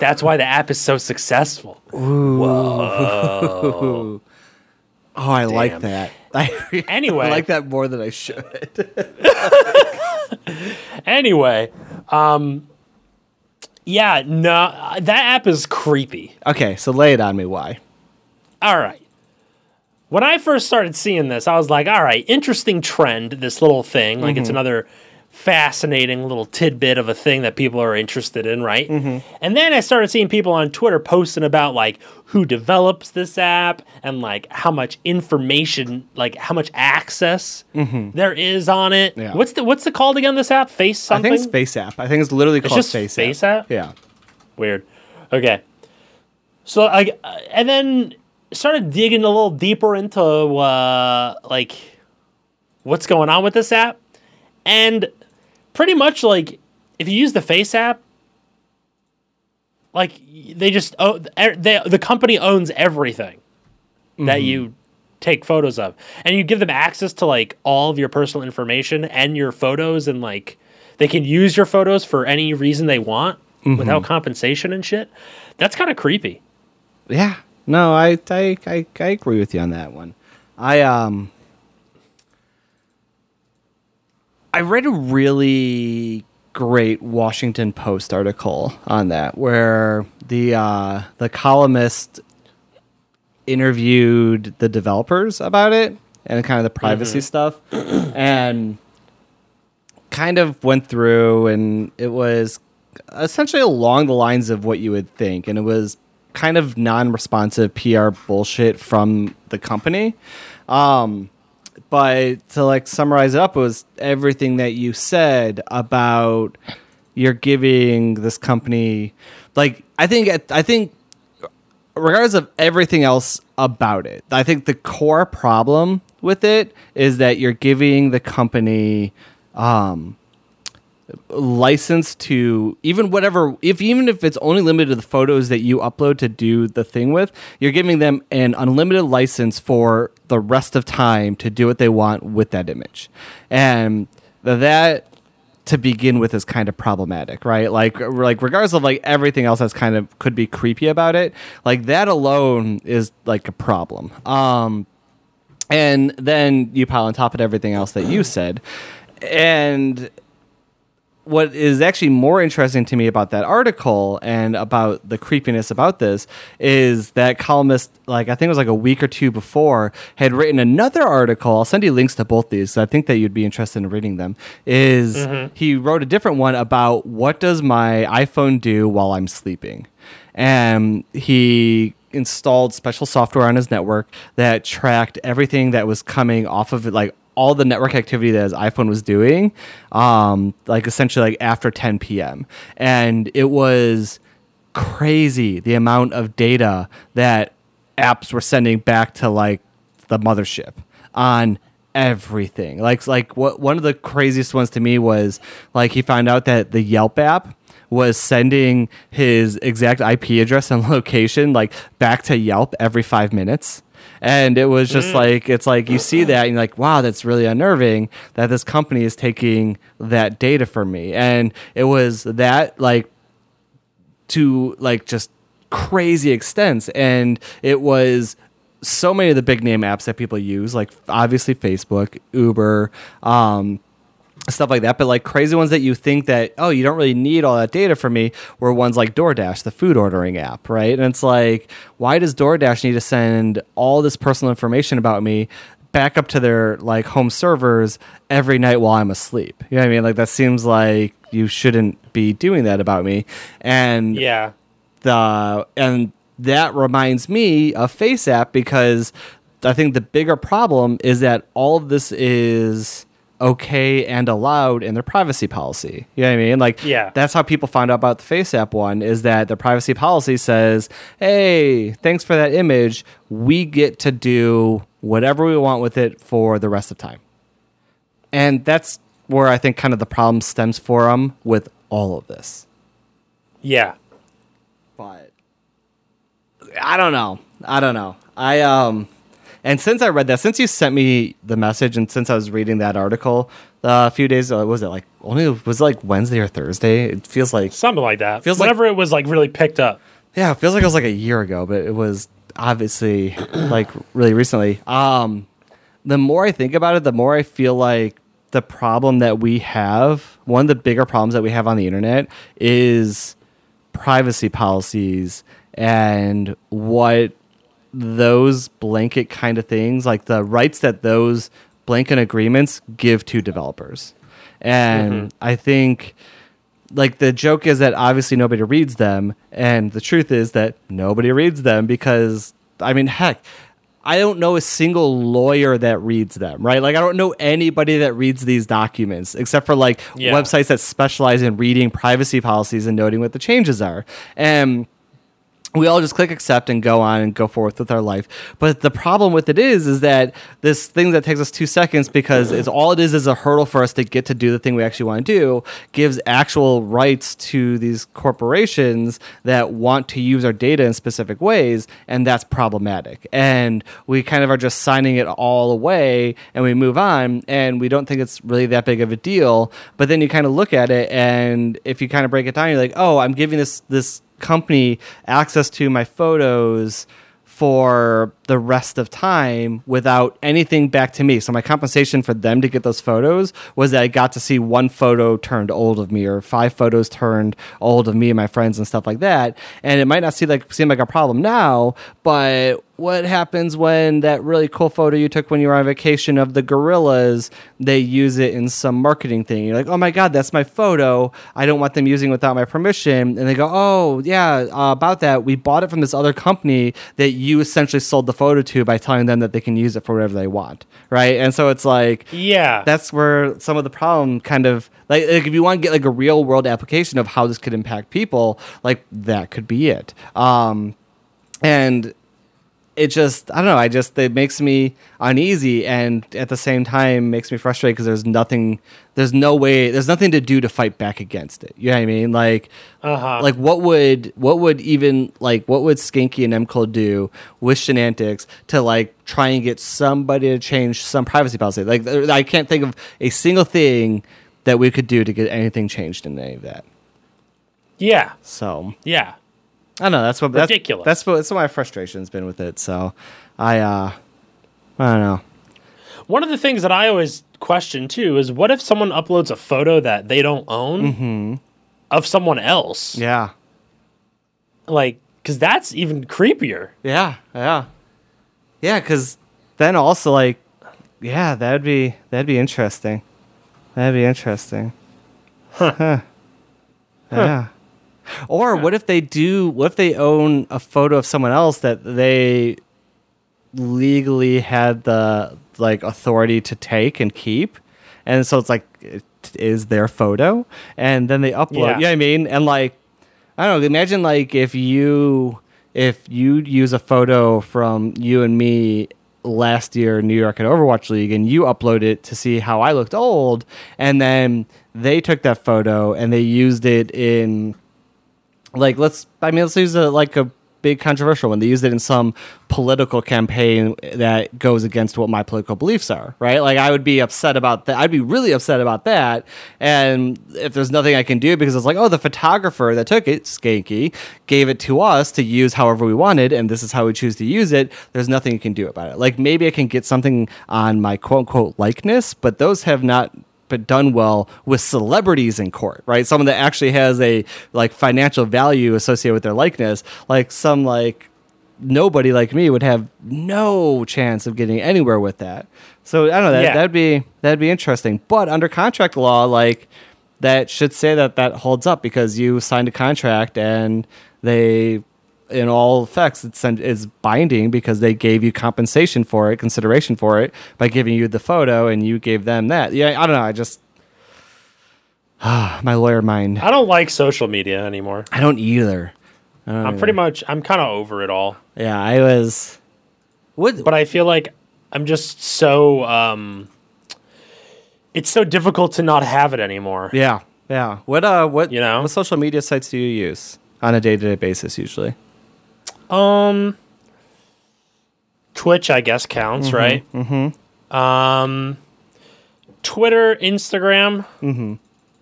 That's why the app is so successful. Ooh. Whoa. Oh, I like that. <laughs> I, Anyway. I like that more than I should. <laughs> <laughs> Anyway, um, yeah, no, that app is creepy. okay, so lay it on me. Why? All right. When I first started seeing this, I was like, all right, interesting trend, this little thing. Like, it's another fascinating little tidbit of a thing that people are interested in, right? And then I started seeing people on Twitter posting about, like, who develops this app and, like, how much information, like, how much access there is on it. Yeah. What's the what's the called again, this app? Face something. I think it's Face App. I think it's literally called just Face, Face App? Yeah. Weird. Okay. So like, and then started digging a little deeper into uh, like what's going on with this app, and pretty much like if you use the Face app, like they just oh er, they, the company owns everything that mm-hmm. you take photos of, and you give them access to like all of your personal information and your photos, and like they can use your photos for any reason they want without mm-hmm. compensation and shit. That's kind of creepy. Yeah. No, I, I I I agree with you on that one. I um I read a really great Washington Post article on that where the uh the columnist interviewed the developers about it and kind of the privacy stuff and kind of went through and it was essentially along the lines of what you would think and it was kind of non-responsive PR bullshit from the company. Um but to like summarize it up it was everything that you said about you're giving this company like I think I think regardless of everything else about it, I think the core problem with it is that you're giving the company um, license to even whatever if even if it's only limited to the photos that you upload to do the thing with you're giving them an unlimited license for the rest of time to do what they want with that image and that to begin with is kind of problematic, right? Like like regardless of like everything else that's kind of could be creepy about it, like that alone is like a problem. Um and then you pile on top of everything else that you said. And what is actually more interesting to me about that article and about the creepiness about this is that columnist, like I think it was like a week or two before, had written another article. I'll send you links to both these. 'cause I think that you'd be interested in reading them. Is mm-hmm. he wrote a different one about what does my iPhone do while I'm sleeping, and he installed special software on his network that tracked everything that was coming off of it, like all the network activity that his iPhone was doing, um, like essentially like after 10 p.m. And it was crazy the amount of data that apps were sending back to like the mothership on everything. Like like what one of the craziest ones to me was like he found out that the Yelp app was sending his exact IP address and <laughs> location like back to Yelp every five minutes. And it was just like it's like you see that and you're like, wow, that's really unnerving that this company is taking that data from me. And it was that like to like just crazy extents and it was so many of the big name apps that people use like obviously facebook uber um, stuff like that but like crazy ones that you think that oh you don't really need all that data from me were ones like doordash the food ordering app right? And it's like why does doordash need to send all this personal information about me back up to their like home servers every night while i'm asleep? You know what i mean? Like that seems like you shouldn't be doing that about me. And Yeah. the and that reminds me of FaceApp because I think the bigger problem is that all of this is okay and allowed in their privacy policy. You know what I mean? Like, Yeah. that's how people found out about the FaceApp one is that their privacy policy says, "Hey, thanks for that image. We get to do whatever we want with it for the rest of time." And that's where I think kind of the problem stems for them with all of this. Yeah. but I don't know. I don't know. I um, and since I read that, since you sent me the message, and since I was reading that article uh, a few days, uh, was it like only was it like Wednesday or Thursday? It feels like Something like that. Feels like- it was like really picked up. yeah, it feels like it was like a year ago, but it was obviously <clears throat> like really recently. Um, the more I think about it, the more I feel like the problem that we have, one of the bigger problems that we have on the internet is privacy policies and what those blanket kind of things, like the rights that those blanket agreements give to developers. And mm-hmm. I think like the joke is that obviously nobody reads them and the truth is that nobody reads them because i mean heck i don't know a single lawyer that reads them right like i don't know anybody that reads these documents except for like Yeah. websites that specialize in reading privacy policies and noting what the changes are and we all just click accept and go on and go forth with our life. But the problem with it is, is that this thing that takes us two seconds because it's all it is is a hurdle for us to get to do the thing we actually want to do gives actual rights to these corporations that want to use our data in specific ways, and that's problematic. And we kind of are just signing it all away and we move on and we don't think it's really that big of a deal. But then you kind of look at it and if you kind of break it down, you're like, oh, I'm giving this this company access to my photos for the rest of time without anything back to me. So my compensation for them to get those photos was that I got to see one photo turned old of me or five photos turned old of me and my friends and stuff like that. And it might not seem like seem like a problem now, but what happens when that really cool photo you took when you were on vacation of the gorillas they use it in some marketing thing. You're like oh my god that's my photo. I don't want them using it without my permission. And they go oh yeah uh, about that. We bought it from this other company that you essentially sold the photo to by telling them that they can use it for whatever they want. Right? And so it's like Yeah. that's where some of the problem kind of like, like if you want to get like a real world application of how this could impact people like that could be it. Um and it just I don't know. I just it makes me uneasy, and at the same time makes me frustrated because there's nothing, there's no way, there's nothing to do to fight back against it. You know what I mean? Like, Uh-huh. like what would what would even like what would Skanky and Mcole do with Shenantics to like try and get somebody to change some privacy policy? Like, I can't think of a single thing that we could do to get anything changed in any of that. yeah. So Yeah. I know. That's what that's, Ridiculous. That's what that's what my frustration's been with it. So I uh I don't know. One of the things that I always question too is what if someone uploads a photo that they don't own of someone else? Yeah. Like, because that's even creepier. Yeah. Yeah. Yeah, cuz then also like yeah, that'd be that'd be interesting. That'd be interesting. Huh. Yeah. Or what if they do what if they own a photo of someone else that they legally had the like authority to take and keep? And so it's like it is their photo and then they upload Yeah. you know what i mean? And like i don't know imagine like if you if you use a photo from you and me last year in New York and Overwatch League, and you upload it to see how I looked old, and then they took that photo and they used it in like let's I mean let's use a like a big controversial one. They used it in some political campaign that goes against what my political beliefs are, right? Like I would be upset about that. I'd be really upset about that. And if there's nothing I can do because it's like, oh, the photographer that took it, Skanky, gave it to us to use however we wanted, and this is how we choose to use it. There's nothing you can do about it. Like maybe I can get something on my quote unquote likeness, but those have not but done well with celebrities in court, right? Someone that actually has a like financial value associated with their likeness, like some like nobody like me would have no chance of getting anywhere with that. So I don't know that Yeah. that'd be that'd be interesting. But under contract law, like that should say that that holds up because you signed a contract and they in all effects it's is binding because they gave you compensation for it consideration for it by giving you the photo and you gave them that yeah i don't know i just <sighs> my lawyer mind I don't like social media anymore. i don't either I don't I'm either. pretty much I'm kind of over it all. yeah i was what But I feel like I'm just so um it's so difficult to not have it anymore. yeah yeah what uh what You know? what social media sites do you use on a day-to-day basis usually Um Twitch I guess counts, right? Mm-hmm. Um Twitter, Instagram,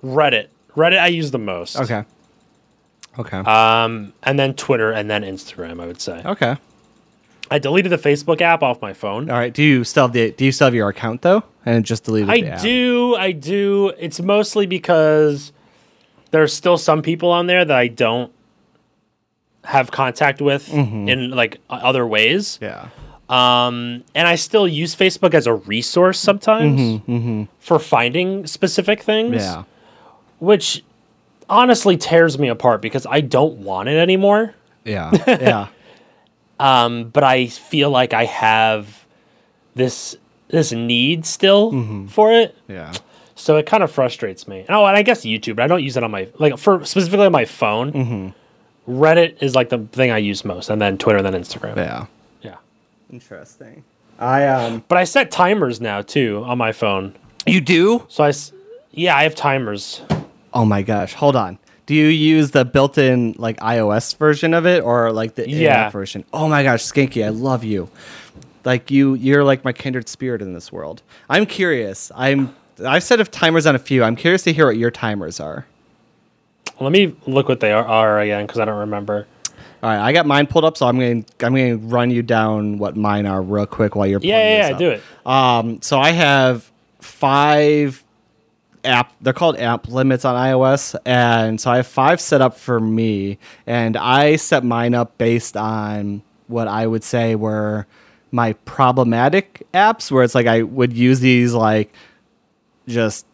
Reddit. Reddit I use the most. okay okay Um and then Twitter and then Instagram, I would say. okay I deleted the Facebook app off my phone. all right do you still have the do you still have your account though and just deleted I the app? do, I do. It's mostly because there's still some people on there that I don't have contact with mm-hmm. in like other ways. yeah Um, and I still use Facebook as a resource sometimes mm-hmm, mm-hmm. for finding specific things, yeah which honestly tears me apart because I don't want it anymore. yeah <laughs> yeah Um, but I feel like I have this this need still for it. yeah So it kind of frustrates me. Oh, and I guess YouTube, but I don't use it on my like for specifically on my phone. Reddit is like the thing I use most, and then Twitter, and then Instagram. yeah Yeah. interesting i um But I set timers now too on my phone. you do So I, yeah, I have timers. Oh my gosh, hold on. Do you use the built-in like iOS version of it or like the Yeah. in-app version? Oh my gosh, Skanky, I love you. Like you you're like my kindred spirit in this world. I'm curious. I'm I've set of timers on a few. I'm curious to hear what your timers are. Let me look what they are, are again because I don't remember. All right, I got mine pulled up, so I'm going to I'm going to run you down what mine are real quick while you're Yeah, yeah, yeah, do it. Um, so I have five app. They're called app limits on iOS, and so I have five set up for me, and I set mine up based on what I would say were my problematic apps, where it's like I would use these like just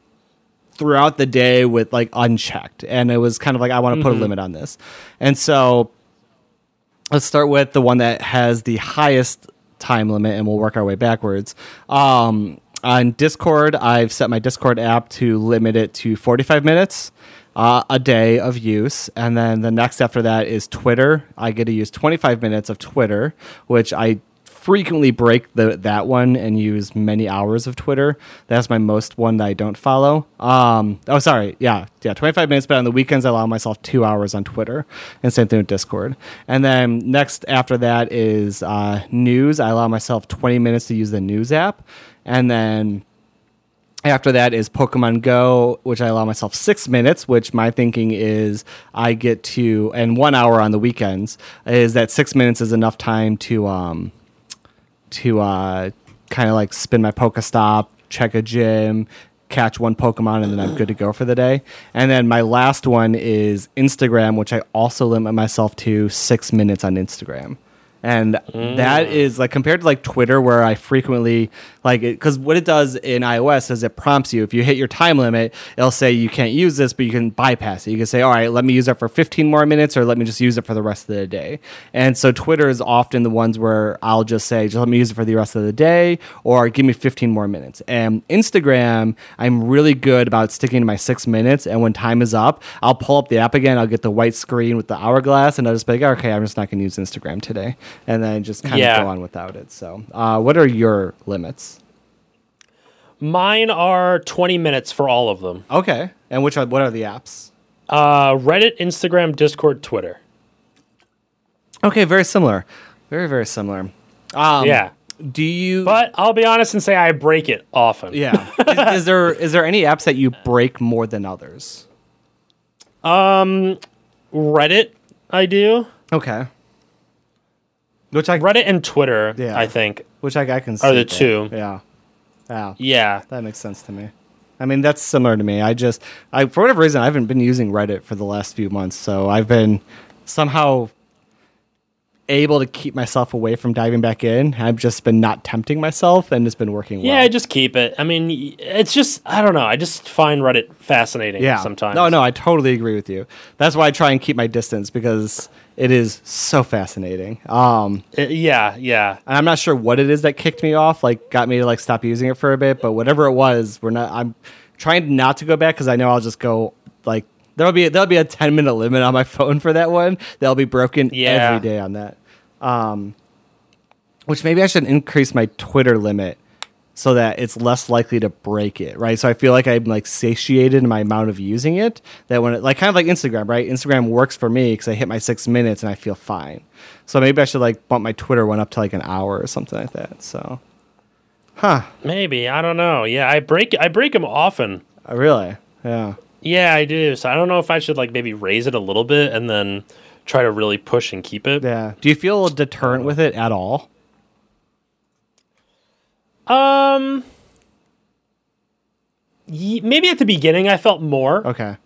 throughout the day with like unchecked, and it was kind of like I want to put a limit on this, and so let's start with the one that has the highest time limit and we'll work our way backwards. Um, on Discord, I've set my Discord app to limit it to 45 minutes uh, a day of use. And then the next after that is Twitter. I get to use 25 minutes of Twitter, which I frequently break the that one and use many hours of Twitter. That's my most one that I don't follow. Um, oh, sorry, yeah, yeah, twenty five minutes. But on the weekends, I allow myself two hours on Twitter, and same thing with Discord. And then next after that is uh, news. I allow myself twenty minutes to use the news app, and then after that is Pokemon Go, which I allow myself six minutes, which my thinking is I get to, and one hour on the weekends, is that six minutes is enough time to, um, to uh, kind of like spin my Pokestop, check a gym, catch one Pokemon, and then I'm good to go for the day. And then my last one is Instagram, which I also limit myself to six minutes on Instagram. And that is like compared to like Twitter, where I frequently like it because what it does in iOS is it prompts you if you hit your time limit, it'll say you can't use this, but you can bypass it. You can say, all right, let me use it for 15 more minutes, or let me just use it for the rest of the day. And so Twitter is often the ones where I'll just say, just let me use it for the rest of the day, or give me 15 more minutes. And Instagram, I'm really good about sticking to my six minutes. And when time is up, I'll pull up the app again. I'll get the white screen with the hourglass, and I'll just be like, okay, I'm just not going to use Instagram today. and then just kind Yeah. of go on without it. So, uh, what are your limits? Mine are 20 minutes for all of them. Okay, and which are what are the apps? Uh, Reddit, Instagram, Discord, Twitter. Okay, very similar, very very similar. Um, yeah. Do you? But I'll be honest and say I break it often. yeah. <laughs> is, is there is there any apps that you break more than others? Um, Reddit, I do. Okay. Which I Reddit and Twitter, Yeah. I think. which I, I can see Are the that. two. Yeah. Yeah. Yeah. That makes sense to me. I mean, that's similar to me. I just, I for whatever reason, I haven't been using Reddit for the last few months, so I've been somehow able to keep myself away from diving back in. I've just been not tempting myself, and it's been working well. Yeah, I just keep it. I mean, it's just, I don't know. I just find Reddit fascinating yeah. sometimes. No, no, I totally agree with you. That's why I try and keep my distance because it is so fascinating. Um, Uh, yeah, yeah. and I'm not sure what it is that kicked me off, like got me to like stop using it for a bit. But whatever it was, we're not. I'm trying not to go back because I know I'll just go like there'll be there'll be a 10 minute limit on my <laughs> phone for that one. That'll be broken Yeah. every day on that. Um, which maybe I should increase my Twitter limit so that it's less likely to break it, right? So I feel like I'm like satiated in my amount of using it. That when it like kind of like Instagram, right? Instagram works for me because I hit my six minutes and I feel fine. So maybe I should like bump my Twitter one up to like an hour or something like that. So, huh? Maybe. I don't know. Yeah, I break I break them often. Uh, really? Yeah. Yeah, I do. So I don't know if I should like maybe raise it a little bit and then try to really push and keep it. Yeah. Do you feel a deterrent with it at all? Um maybe at the beginning I felt more. Okay.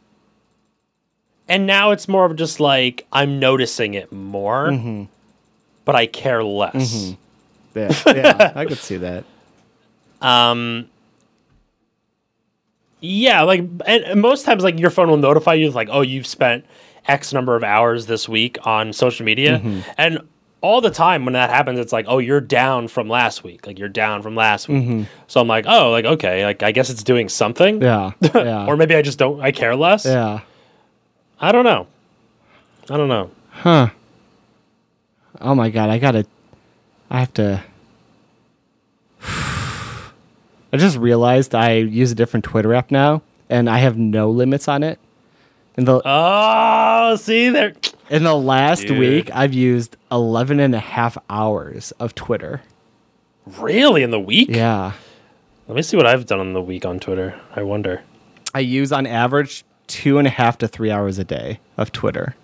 And now it's more of just like I'm noticing it more. Mm-hmm. But I care less. Yeah. <laughs> Yeah. I could see that. Um Yeah, like and and most times like your phone will notify you like, "Oh, you've spent X number of hours this week on social media." Mm-hmm. And all the time when that happens, it's like, "Oh, you're down from last week." Like you're down from last week. So I'm like, "Oh, like okay, like I guess it's doing something." Mm-hmm. Yeah. <laughs> Yeah. Or maybe I just don't I care less. yeah. I don't know. I don't know. Huh. Oh my god, I gotta. I have to. <sighs> I just realized I use a different Twitter app now, and I have no limits on it. In the Oh, see there. in the last Dude. week, I've used 11 and a half hours of Twitter. Really in the week? Yeah. Let me see what I've done in the week on Twitter. I wonder. I use on average two and a half to three hours a day of Twitter.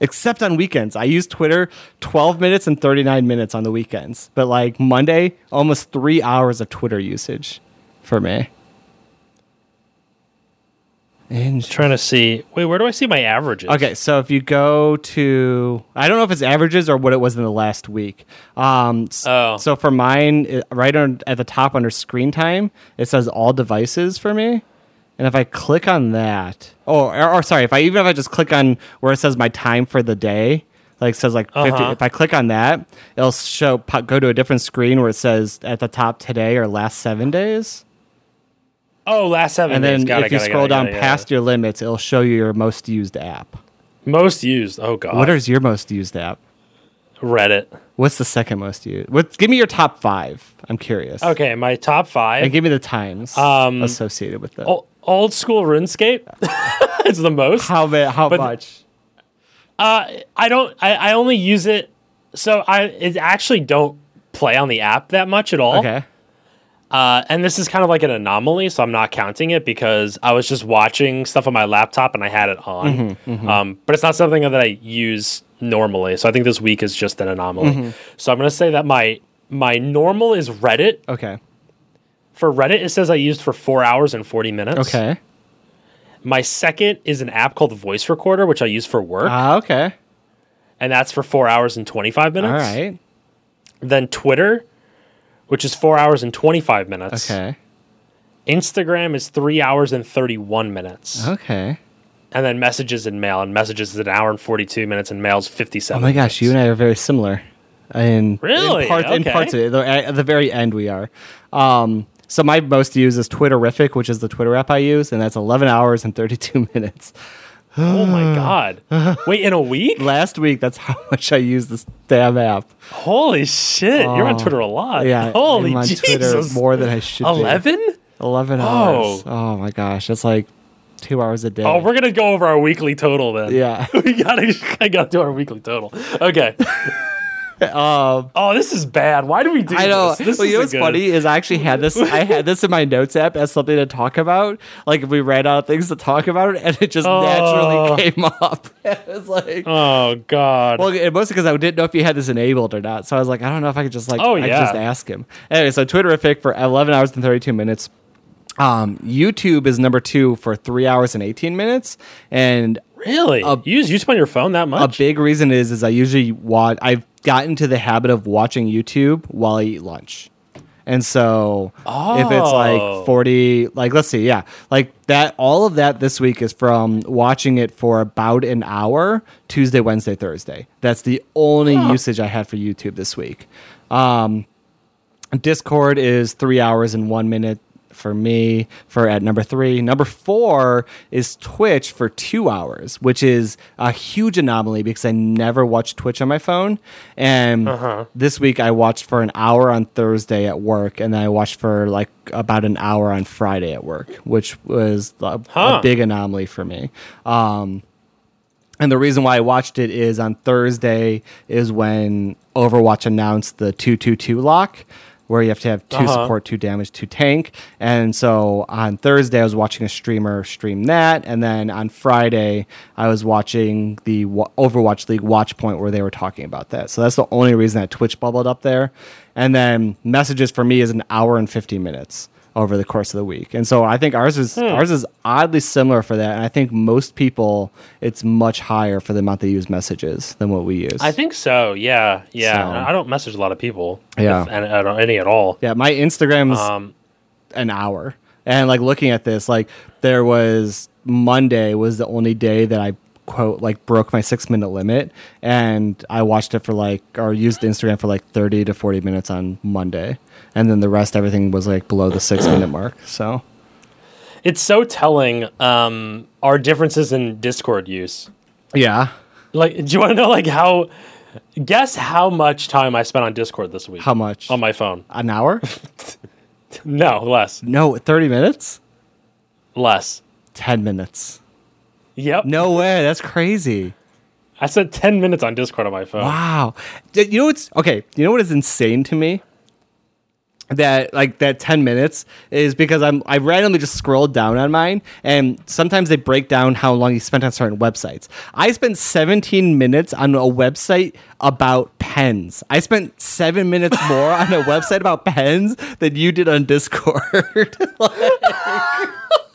Except on weekends. I use Twitter 12 minutes and 39 minutes on the weekends. But like Monday, almost three hours of Twitter usage for me. And Trying to see. Wait, where do I see my averages? Okay, so if you go to, I don't know if it's averages or what it was in the last week. Um, Oh. So for mine, it, right on, at the top under screen time, it says all devices for me. And if I click on that, oh, or, or sorry, if I even if I just click on where it says my time for the day, like it says like 50, Uh-huh. if I click on that, it'll show go to a different screen where it says at the top today or last seven days. Oh, last seven And days. then Got if it, you it, scroll it, down past your limits, it'll show you your most used app. most used. Oh god. What is your most used app? Reddit? What's the second most used? What? Give me your top five. I'm curious. Okay, my top five. And give me the times Um, associated with that. O- old school RuneScape <laughs> it's the most. how How but- much? Uh, I don't. I, I only use it. So I it actually don't play on the app that much at all. Okay. Uh, and this is kind of like an anomaly, so I'm not counting it because I was just watching stuff on my laptop and I had it on. Um, but it's not something that I use normally. So I think this week is just an anomaly. So I'm gonna say that my my normal is Reddit. Okay. For Reddit, it says I used for four hours and 40 minutes. Okay. My second is an app called Voice Recorder, which I use for work, Ah. okay. and that's for four hours and 25 minutes. All right. Then Twitter, which is four hours and 25 minutes. Okay. Instagram is three hours and 31 minutes. Okay. And then messages and mail. And messages is an hour and 42 minutes, and mail's 57 Oh my gosh, you and I are very similar. In Really? in parts, in parts of it. The- At the very end, we are. Um, so my most used is Twitterrific, which is the Twitter app I use, and that's 11 hours and 32 <laughs> minutes. Oh my <sighs> god! Wait, in a week? Last week, that's how <laughs> much I used this damn app. Holy shit! You're on Oh, Twitter a oh, lot. Yeah, Holy I'm on Jesus! Twitter more than I should. Eleven? 11 hours. Oh my gosh, that's like two hours a day. Oh, we're gonna go over our weekly total then. yeah. <laughs> we gotta. I gotta do our weekly total. Okay. <laughs> <laughs> um, Oh, this is bad. Why do we do I know. this? This well, you know what's good. funny is I actually had this. I had this in my notes app as something to talk about. Like if we ran out of things to talk about, and it just Oh. naturally came up. <laughs> it was like. Oh God. Well, it mostly because I didn't know if he had this enabled or not. So I was like, I don't know if I could just like, Oh, I yeah. just ask him. Anyway, so Twitterrific for 11 hours and 32 minutes. Um, YouTube is number two for three hours and 18 minutes, and really? you use YouTube on your phone that much? a big reason is is I usually watch. I've gotten to the habit of watching YouTube while I eat lunch, and so if it's Oh. like forty, like let's see, yeah, like that. All of that this week is from watching it for about an hour, Tuesday, Wednesday, Thursday. That's the only usage I had for YouTube this week. Um, Discord is three hours and one minute for me for at number three. Number four is Twitch for two hours, which is a huge anomaly because I never watch Twitch on my phone. And this week I watched for an hour on Thursday at work, and then I watched for like about an hour on Friday at work, which was a, Huh. a big anomaly for me. Um, and the reason why I watched it is on Thursday is when Overwatch announced the 222 lock, where you have to have 2 Uh-huh. support, 2 damage, 2 tank. And so on Thursday, I was watching a streamer stream that. And then on Friday, I was watching the Overwatch League Watchpoint where they were talking about that. So that's the only reason that Twitch bubbled up there. And then messages for me is an hour and 50 minutes over the course of the week. And so I think ours is ours is oddly similar for that. And I think most people it's much higher for the amount they use messages than what we use. I think so. Yeah, yeah. So- I don't message a lot of people. Yeah. if, and, I don't, any at all. yeah, my Instagram's Um, an hour. And like looking at this, like there was Monday was the only day that I quote like broke my six minute limit and I watched it for like or used Instagram for like thirty to forty minutes on Monday. And then the rest everything was like below the six minute mark. So it's so telling um, our differences in Discord use. yeah. Like, do you want to know like how? Guess how much time I spent on Discord this week How much? on my phone? An hour? <laughs> No, less, No, thirty minutes? less. Ten minutes. Yep. No way. That's crazy. I spent ten minutes on Discord on my phone. Wow. You know what's okay? You know what is insane to me? That like that ten minutes is because I'm I randomly just scrolled down on mine, and sometimes they break down how long you spent on certain websites. I spent 17 minutes on a website about pens. I spent seven minutes more on a <laughs> website about pens than you did on Discord. <laughs>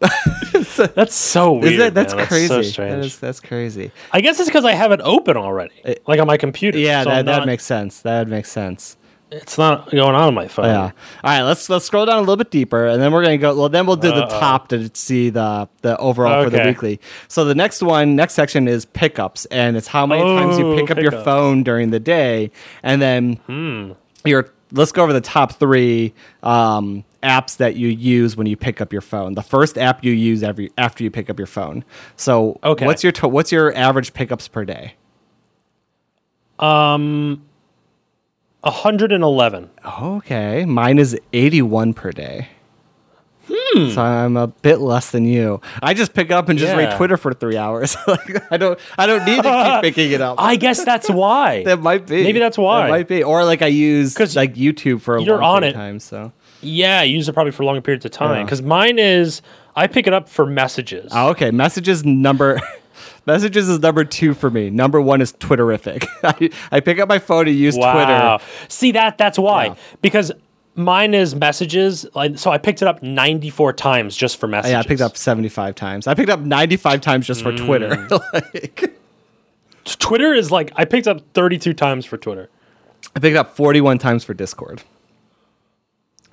That's so weird. That that's man. crazy? so strange. That is, that's crazy. I guess it's because I have it open already, like on my computer. Yeah, so that, that not- makes sense. That would make sense. It's not going on on my phone. Yeah. All right. Let's let's scroll down a little bit deeper, and then we're gonna go. Well, then we'll do the Uh-oh. top to see the the overall for the weekly. So the next one, next section is pickups, and it's how many times you Oh, pick up your pickups. phone during the day, and then Hmm. your. Let's go over the top three um, apps that you use when you pick up your phone. The first app you use every after you pick up your phone. So, Okay. what's your to- what's your average pickups per day? Um, 111. Okay, mine is 81 per day. Hmm. So I'm a bit less than you. I just pick up and just read Twitter for three hours. <laughs> like I don't, I don't need to keep <laughs> picking it up. I guess that's why. <laughs> that might be. Maybe that's why. That might be. Or like I use like YouTube for a you're long on it. time. So yeah, use it probably for longer periods of time. Yeah. Because mine is, I pick it up for messages. oh, okay, messages number. <laughs> Messages is number two for me. Number one is Twitterrific. <laughs> I, I pick up my phone to use wow. Twitter. See that? That's why. Yeah. Because mine is messages. Like, so I picked it up 94 times just for messages. Yeah, I picked up 75 times. I picked up 95 times just for Twitter. Mm. <laughs> like, Twitter is like I picked up 32 times for Twitter. I picked up 41 times for Discord.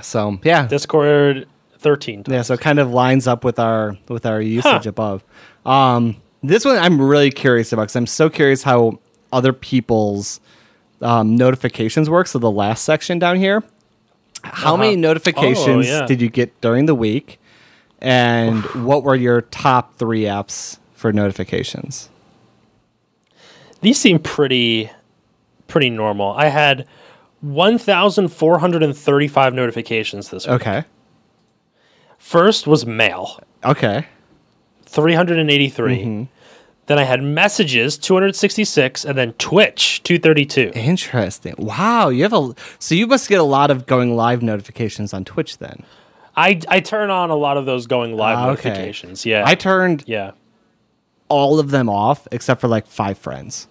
So yeah, Discord 13 times. yeah. So it kind of lines up with our with our usage above. Um, this one I'm really curious about because I'm so curious how other people's um, notifications work. So the last section down here, how Uh-huh. many notifications Oh, yeah. did you get during the week, and <sighs> what were your top three apps for notifications? These seem pretty pretty normal. I had 1,435 notifications this week. Okay. First was mail, Okay. 383. Mm-hmm. Then I had messages, 266, and then Twitch, 232. Interesting. Wow, you have a so you must get a lot of going live notifications on Twitch then. I, I turn on a lot of those going live Ah, okay. notifications. Yeah. I turned yeah. all of them off except for like five friends.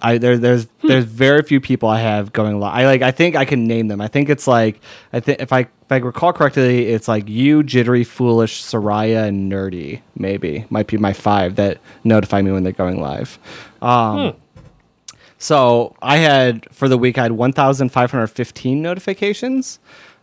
I there there's there's very few people I have going live. I like I think I can name them. I think it's like I think if I if I recall correctly, it's like you, jittery, foolish, Soraya, and nerdy. Maybe might be my five that notify me when they're going live. Um, So I had for the week I had 1,515 notifications.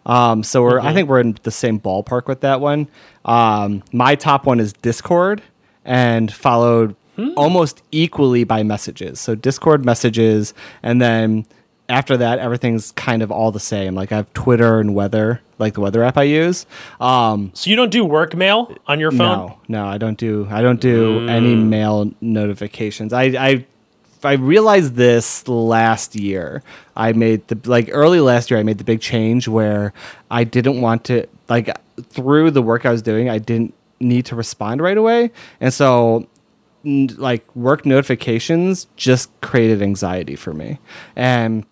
Um, so we're I think we're in the same ballpark with that one. Um, my top one is Discord, and followed almost equally by messages. So Discord messages, and then after that everything's kind of all the same. Like I have Twitter and weather, like the weather app I use. Um, So you don't do work mail on your phone? no, no, I don't do. I don't do any mail notifications. I, I, I realized this last year. I made the like early last year. I made the big change where I didn't want to like through the work I was doing. I didn't need to respond right away, and so like work notifications just created anxiety for me, and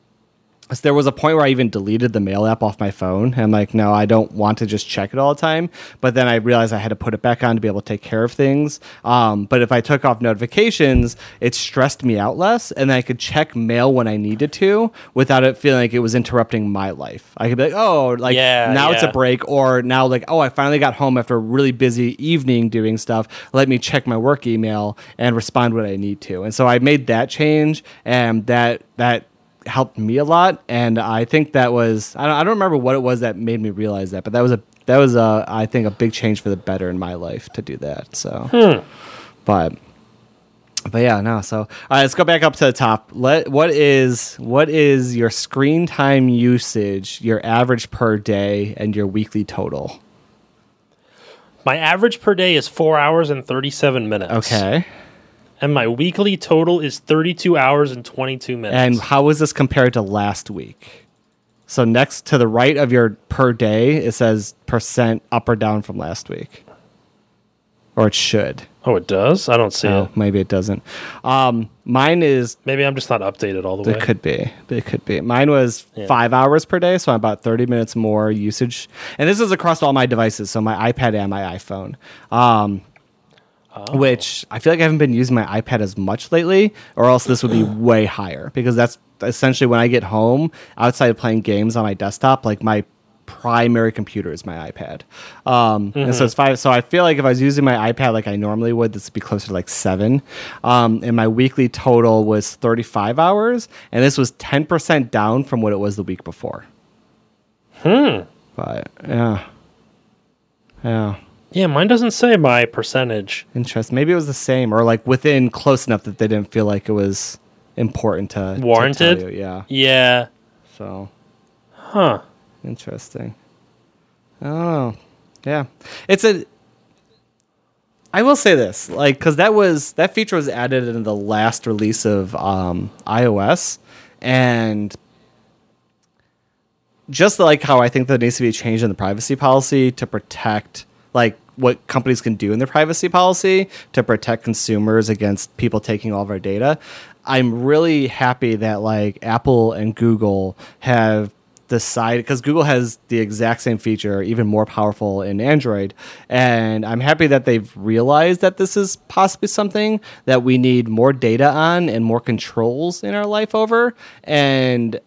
there was a point where I even deleted the mail app off my phone. And I'm like, no, I don't want to just check it all the time. But then I realized I had to put it back on to be able to take care of things. Um, but if I took off notifications, it stressed me out less, and then I could check mail when I needed to without it feeling like it was interrupting my life. I could be like, oh, like Yeah, now it's a break, or now like, oh, I finally got home after a really busy evening doing stuff. Let me check my work email and respond when I need to. And so I made that change, and that that helped me a lot. And I think that was I don't, I don't remember what it was that made me realize that, but that was a that was a I think a big change for the better in my life to do that. So, hmm. but. But yeah, no. So all right, let's go back up to the top. Let what is what is your screen time usage, your average per day, and your weekly total? My average per day is four hours and 37 minutes. Okay. And my weekly total is 32 hours and 22 minutes. And how is this compared to last week? So next to the right of your per day, it says percent up or down from last week, or it should. oh, it does? I don't see Oh, it. maybe it doesn't. Um, mine is Maybe I'm just not updated all the way. It could be. It could be. Mine was Yeah. five hours per day, so I'm about 30 minutes more usage. And this is across all my devices, so my iPad and my iPhone. Um, Oh. Which I feel like I haven't been using my iPad as much lately, or else this would be <clears throat> way higher because that's essentially when I get home outside of playing games on my desktop, like my primary computer is my iPad. Um, And Mm-hmm. so it's five. So I feel like if I was using my iPad like I normally would, this would be closer to like seven. Um, and my weekly total was 35 hours, and this was 10% down from what it was the week before. Hmm. But yeah. Yeah. Yeah, mine doesn't say my percentage. Interesting. Maybe it was the same, or like within close enough that they didn't feel like it was important to to Warranted? you. Yeah. Yeah. So Huh. interesting. Oh. Yeah, it's a. I will say this, like, because that was that feature was added in the last release of um, iOS, and just like how I think there needs to be a change in the privacy policy to protect like what companies can do in their privacy policy to protect consumers against people taking all of our data. I'm really happy that like Apple and Google have decided because Google has the exact same feature, even more powerful in Android. And I'm happy that they've realized that this is possibly something that we need more data on and more controls in our life over. And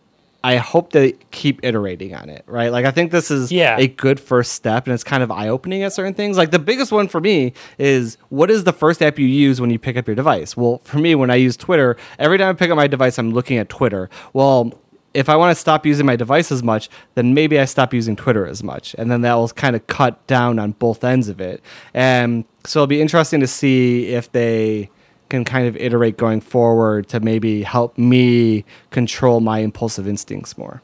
I hope they keep iterating on it, right? Like I think this is Yeah. a good first step and it's kind of eye-opening at certain things. Like the biggest one for me is what is the first app you use when you pick up your device? Well, for me when I use Twitter, every time I pick up my device I'm looking at Twitter. Well, if I want to stop using my device as much, then maybe I stop using Twitter as much. And then that will kind of cut down on both ends of it. And so it'll be interesting to see if they can kind of iterate going forward to maybe help me control my impulsive instincts more.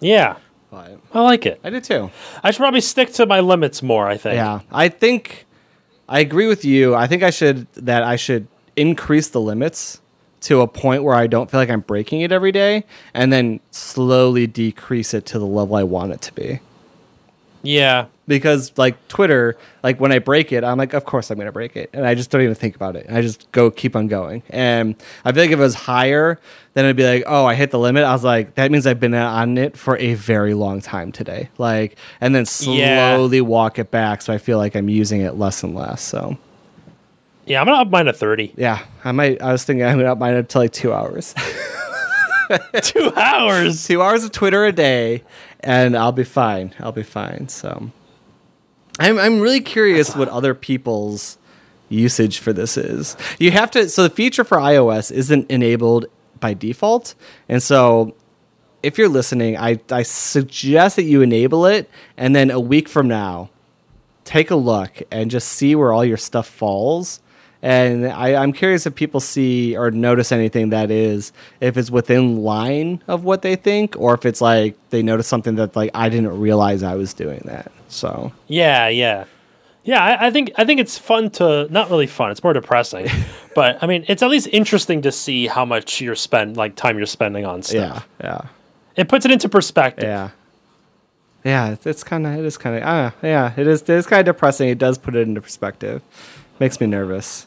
Yeah. But I like it. I do too. I should probably stick to my limits more, I think. Yeah, I think I agree with you. I think I should that I should increase the limits to a point where I don't feel like I'm breaking it every day, and then slowly decrease it to the level I want it to be. Yeah. Because like Twitter, like when I break it, I'm like, of course I'm gonna break it, and I just don't even think about it. I just go keep on going. And I feel like if it was higher, then it'd be like, oh, I hit the limit. I was like, that means I've been on it for a very long time today. Like, and then Yeah. slowly walk it back, so I feel like I'm using it less and less. So Yeah, I'm gonna up mine to 30. yeah, I might. I was thinking I'm gonna up mine up to like two hours. <laughs> <laughs> Two hours. two hours of Twitter a day, and I'll be fine. I'll be fine. So, I'm I'm really curious what other people's usage for this is. You have to. So the feature for iOS isn't enabled by default, and so if you're listening, I I suggest that you enable it, and then a week from now, take a look and just see where all your stuff falls. And I, I'm curious if people see or notice anything that is, if it's within line of what they think, or if it's like they notice something that like I didn't realize I was doing that. So Yeah, yeah. Yeah, I, I think I think it's fun to not really fun. It's more depressing, <laughs> but I mean, it's at least interesting to see how much you're spend like time you're spending on stuff. yeah, yeah, It puts it into perspective. yeah, yeah. It's, it's kind of it is kind of uh, yeah. It is it is kind of depressing. It does put it into perspective. Makes me nervous.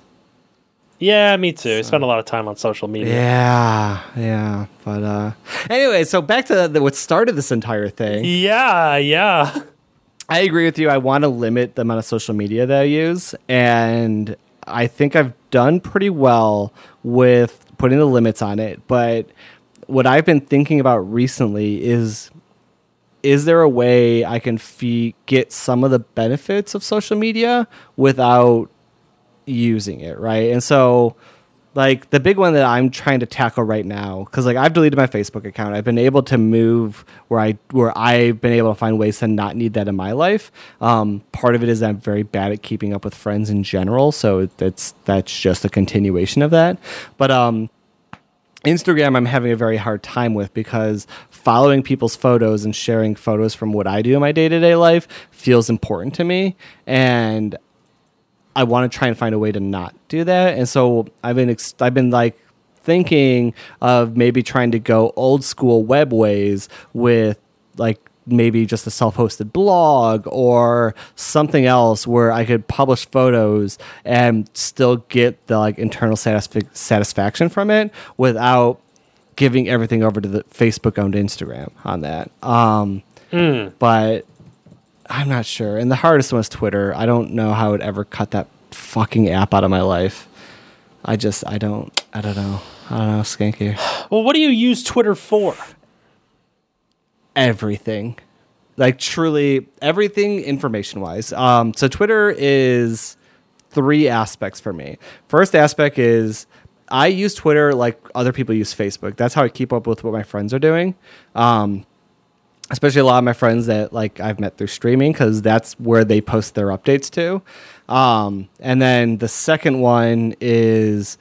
Yeah, me too. I spend a lot of time on social media. Yeah, yeah. But uh anyway, so back to the, what started this entire thing. Yeah, yeah. I agree with you. I want to limit the amount of social media that I use, and I think I've done pretty well with putting the limits on it. But what I've been thinking about recently is is there a way I can fee- get some of the benefits of social media without using it, right? And so like the big one that I'm trying to tackle right now cuz like I've deleted my Facebook account. I've been able to move where I where I've been able to find ways to not need that in my life. Um, part of it is I'm very bad at keeping up with friends in general, so that's that's just a continuation of that. But um Instagram, I'm having a very hard time with because following people's photos and sharing photos from what I do in my day to day life feels important to me. And I want to try and find a way to not do that. And so I've been, ex- I've been like thinking of maybe trying to go old school web ways with like maybe just a self-hosted blog or something else where I could publish photos and still get the like internal satisf- satisfaction from it without giving everything over to the Facebook owned Instagram on that. Um, But I'm not sure. And the hardest one is Twitter. I don't know how I would ever cut that fucking app out of my life. I just, I don't, I don't know. I don't know, Skanky. <sighs> Well, what do you use Twitter for? everything like truly everything information wise um so twitter is three aspects for me first aspect is i use twitter like other people use facebook that's how i keep up with what my friends are doing um especially a lot of my friends that like I've met through streaming because that's where they post their updates to. Um, and then the second one is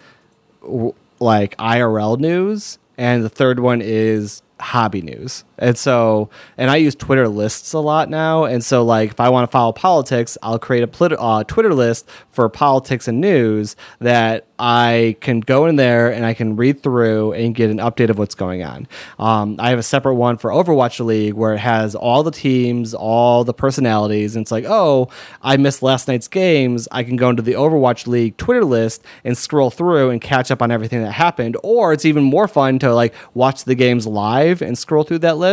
like IRL news, and the third one is hobby news. And so, and I use Twitter lists a lot now. And so, like, if I want to follow politics, I'll create a uh, Twitter list for politics and news that I can go in there and I can read through and get an update of what's going on. Um, I have a separate one for Overwatch League where it has all the teams, all the personalities, and it's like, oh, I missed last night's games. I can go into the Overwatch League Twitter list and scroll through and catch up on everything that happened. Or it's even more fun to like watch the games live and scroll through that list.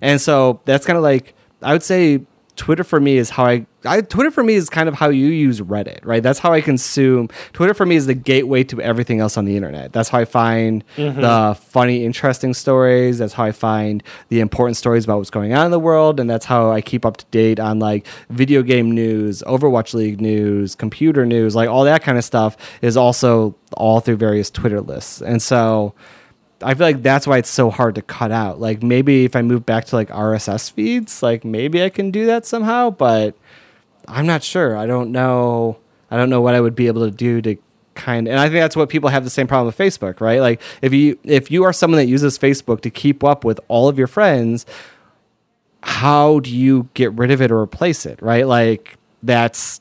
And so that's kind of like I would say Twitter for me is how I, I Twitter for me is kind of how you use Reddit, right? That's how I consume Twitter for me is the gateway to everything else on the internet. That's how I find mm-hmm. the funny, interesting stories. That's how I find the important stories about what's going on in the world, and that's how I keep up to date on like video game news, Overwatch League news, computer news, like all that kind of stuff is also all through various Twitter lists. And so I feel like that's why it's so hard to cut out. Like maybe if I move back to like RSS feeds, like maybe I can do that somehow, but I'm not sure. I don't know. I don't know what I would be able to do to kind and I think that's what people have the same problem with Facebook, right? Like if you if you are someone that uses Facebook to keep up with all of your friends, how do you get rid of it or replace it, right? Like that's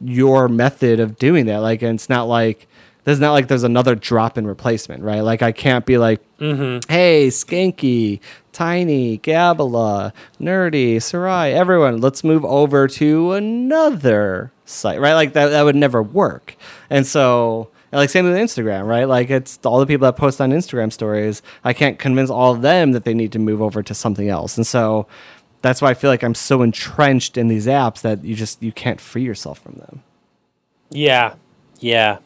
your method of doing that. Like, and it's not like there's not like there's another drop in replacement, right? Like, I can't be like, mm-hmm. hey, Skanky, Tiny, Gabala, Nerdy, Sarai, everyone, let's move over to another site, right? Like that, that would never work. And so, and like same with Instagram, right? Like it's all the people that post on Instagram stories. I can't convince all of them that they need to move over to something else. And so that's why I feel like I'm so entrenched in these apps that you just you can't free yourself from them. Yeah, yeah.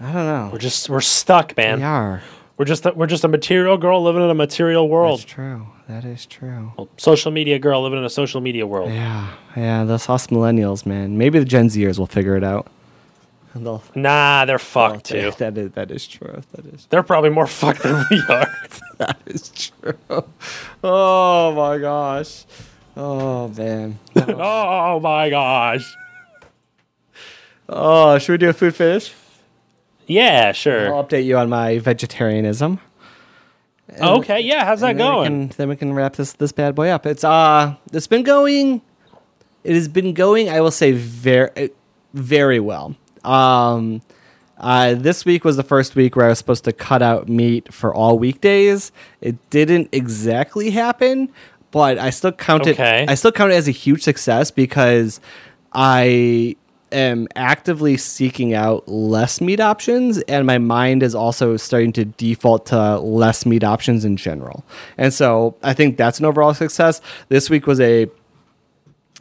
I don't know. We're just we're stuck, man. we are. We're just a, we're just a material girl living in a material world. That's true. That is true. Social media girl living in a social media world. Yeah, yeah. Those us millennials, man. Maybe the Gen Zers will figure it out. <laughs> They'll- Nah, they're fucked too. That is that is true. That is They're probably more fucked than we are. <laughs> that is true. Oh my gosh. Oh man. <laughs> oh my gosh. Oh, should we do a food finish? Yeah, sure. I'll update you on my vegetarianism. Okay, yeah. How's that And then we going? can- then we can wrap this this bad boy up. It's uh, it's been going. It has been going. I will say very, very well. Um, uh, this week was the first week where I was supposed to cut out meat for all weekdays. It didn't exactly happen, but I still count Okay. it. I still count it as a huge success because I am actively seeking out less meat options and my mind is also starting to default to less meat options in general. And so I think that's an overall success. This week was a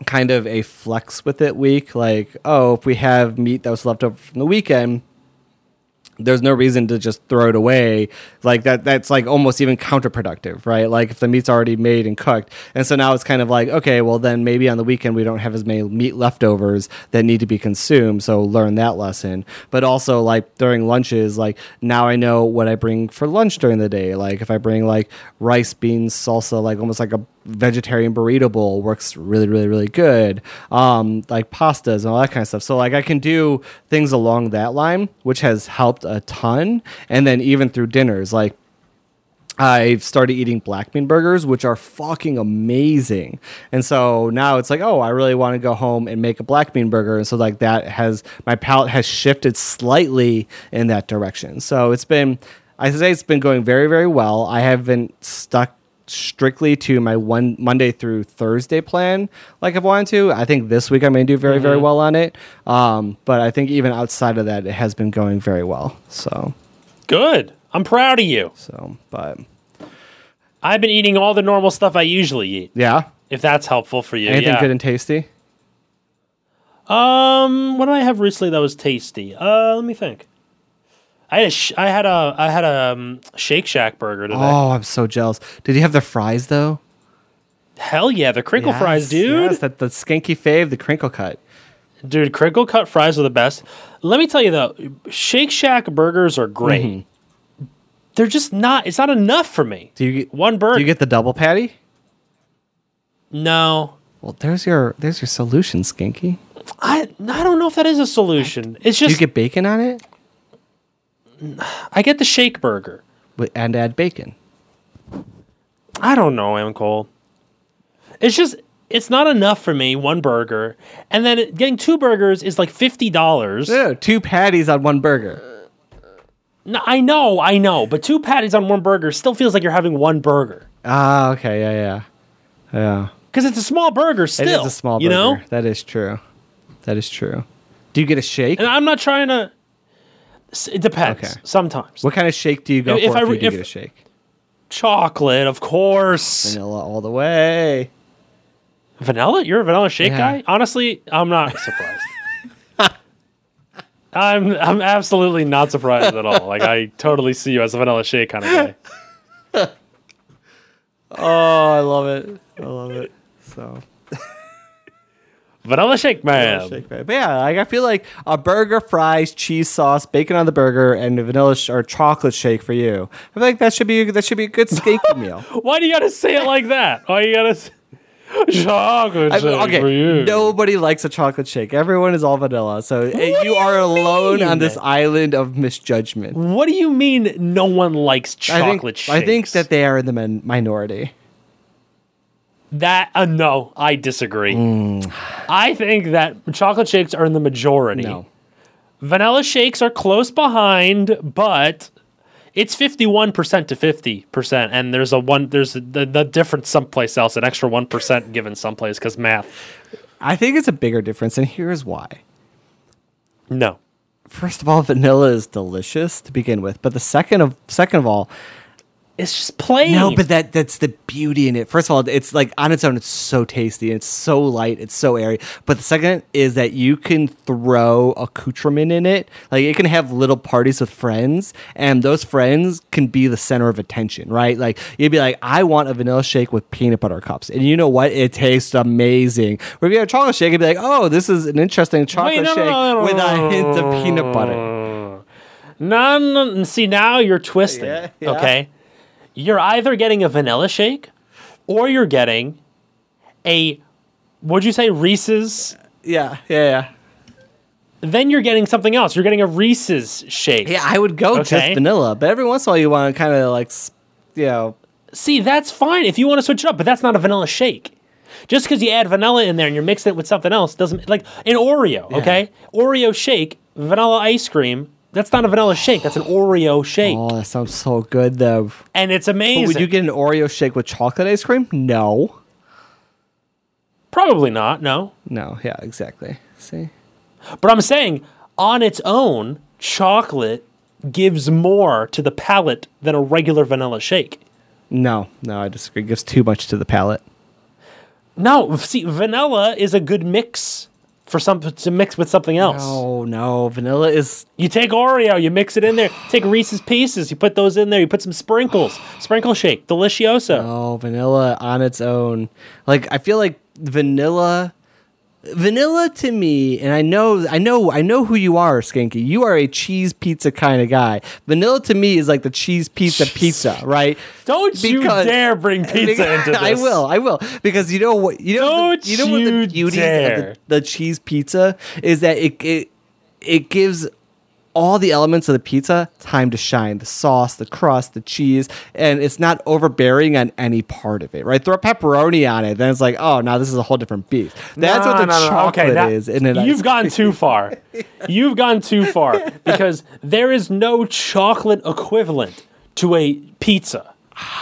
kind of a flex with it week like, oh, if we have meat that was left over from the weekend, there's no reason to just throw it away. Like that that's like almost even counterproductive right? Like if the meat's already made and cooked. And so now it's kind of like okay well then maybe on the weekend we don't have as many meat leftovers that need to be consumed. So learn that lesson. But also like during lunches like now i know what i bring for lunch during the day. Like if i bring like rice beans salsa like almost like a vegetarian burrito bowl works really really really good um like pastas and all that kind of stuff so like i can do things along that line which has helped a ton and then even through dinners like I've started eating black bean burgers, which are fucking amazing. And so now it's like, oh, I really want to go home and make a black bean burger. And so like that has my palate has shifted slightly in that direction. So it's been, I say it's been going very, very well. I haven't stuck strictly to my one Monday through Thursday plan like I've wanted to. I think this week I'm going to do very, very well on it. Um, but I think even outside of that, it has been going very well. So, Good. I'm proud of you. so, but I've been eating all the normal stuff I usually eat. yeah. If that's helpful for you. Anything yeah. good and tasty? Um, what did I have recently that was tasty? Uh, let me think. I had a sh- I had a I had a um, Shake Shack burger today. Oh, I'm so jealous. Did you have the fries though? Hell yeah, the crinkle fries, dude. Yes, that the skanky fave, the crinkle cut. Dude, crinkle cut fries are the best. Let me tell you though, Shake Shack burgers are great. Mm-hmm. They're just not. It's not enough for me. Do you get One burger. Do you get the double patty? no, Well, there's your there's your solution, skanky. I I don't know if that is a solution. It's just Do you get bacon on it? I get the shake burger. And add bacon. I don't know, Am Cole. It's just it's not enough for me. One burger, and then it- getting two burgers is like fifty dollars. No, two patties on one burger. No, I know, I know, but two patties on one burger still feels like you're having one burger Ah, okay, yeah, yeah, yeah. because it's a small burger. Still, It is a small burger. you know. That is true. That is true. Do you get a shake? And I'm not trying to. It depends. Okay. Sometimes What kind of shake do you go If- if I if, you if- get a shake? chocolate, of course. Vanilla all the way. Vanilla? You're a vanilla shake Yeah. guy? Honestly, I'm not <laughs> surprised. I'm I'm absolutely not surprised at all. Like I totally see you as a vanilla shake kind of guy. <laughs> Oh, I love it. I love it. So Vanilla shake man. shake bag. But yeah, like I feel like a burger, fries, cheese sauce, bacon on the burger, and a vanilla sh- or chocolate shake for you. I feel like that should be that should be a good skanky <laughs> meal. Why do you gotta say it like that? Why you gotta s- <laughs> chocolate I- shake for you? nobody likes a chocolate shake. Everyone is all vanilla. So eh, you you are alone on this island of misjudgment. What do you mean no one likes I chocolate think I think that they are in the min- minority. That uh, no, I disagree. Mm. I think that chocolate shakes are in the majority. No. Vanilla shakes are close behind, but it's 51% to 50% and there's a one there's a, the, the difference someplace else an extra 1% given someplace cuz math. I think it's a bigger difference, and here's why. No. First of all, vanilla is delicious to begin with, but the second of second of all, It's just plain. no, but that that's the beauty in it. First of all, it's like on its own, it's so tasty, it's so light, it's so airy. But the second is that you can throw accoutrement in it. Like it can have little parties with friends, and those friends can be the center of attention, right? Like you'd be like, I want a vanilla shake with peanut butter cups, and you know what? It tastes amazing. Or if you have a chocolate shake, you'd be like, Oh, this is an interesting chocolate Wait, no, shake no, no, with a hint of peanut butter. No, no, no, see now you're twisting. Yeah, yeah. Okay, you're either getting a vanilla shake, or you're getting a. What'd you say, Reese's? Yeah, yeah, yeah. Then you're getting something else. You're getting a Reese's shake. Yeah, I would go just vanilla, but every once in a while you want to kind of like, you know, See, that's fine if you want to switch it up, but that's not a vanilla shake. Just because you add vanilla in there and you're mixing it with something else doesn't like an Oreo. Okay, Oreo shake, vanilla ice cream. That's not a vanilla shake. That's an Oreo shake, oh, that sounds so good though. and it's But amazing. would you get an Oreo shake with chocolate ice cream? No. Probably not. No. No, yeah, exactly. See? But I'm saying on its own, chocolate gives more to the palate than a regular vanilla shake. No, no, I disagree. It gives too much to the palate. No, see, vanilla is a good mix for some to mix with something else. Oh, no. Vanilla is. You take Oreo, you mix it in there. Take Reese's Pieces, you put those in there. You put some sprinkles, sprinkle shake, delicioso. Oh, vanilla on its own. Like, I feel like vanilla. Vanilla to me, and I know, I know, I know who you are, Skanky. You are a cheese pizza kind of guy. Vanilla to me is like the cheese pizza pizza, right? Don't you dare bring pizza into <laughs> this. I will, I will, because you know what you know. Don't the, you know what the beauty of the, the cheese pizza is that it it it gives all the elements of the pizza time to shine the sauce the crust the cheese and it's not overbearing on any part of it right throw pepperoni on it then it's like oh now this is a whole different beast that's No, what the no, no. chocolate Okay, that- is in an You've gone too far. <laughs> You've gone too far because there is no chocolate equivalent to a pizza.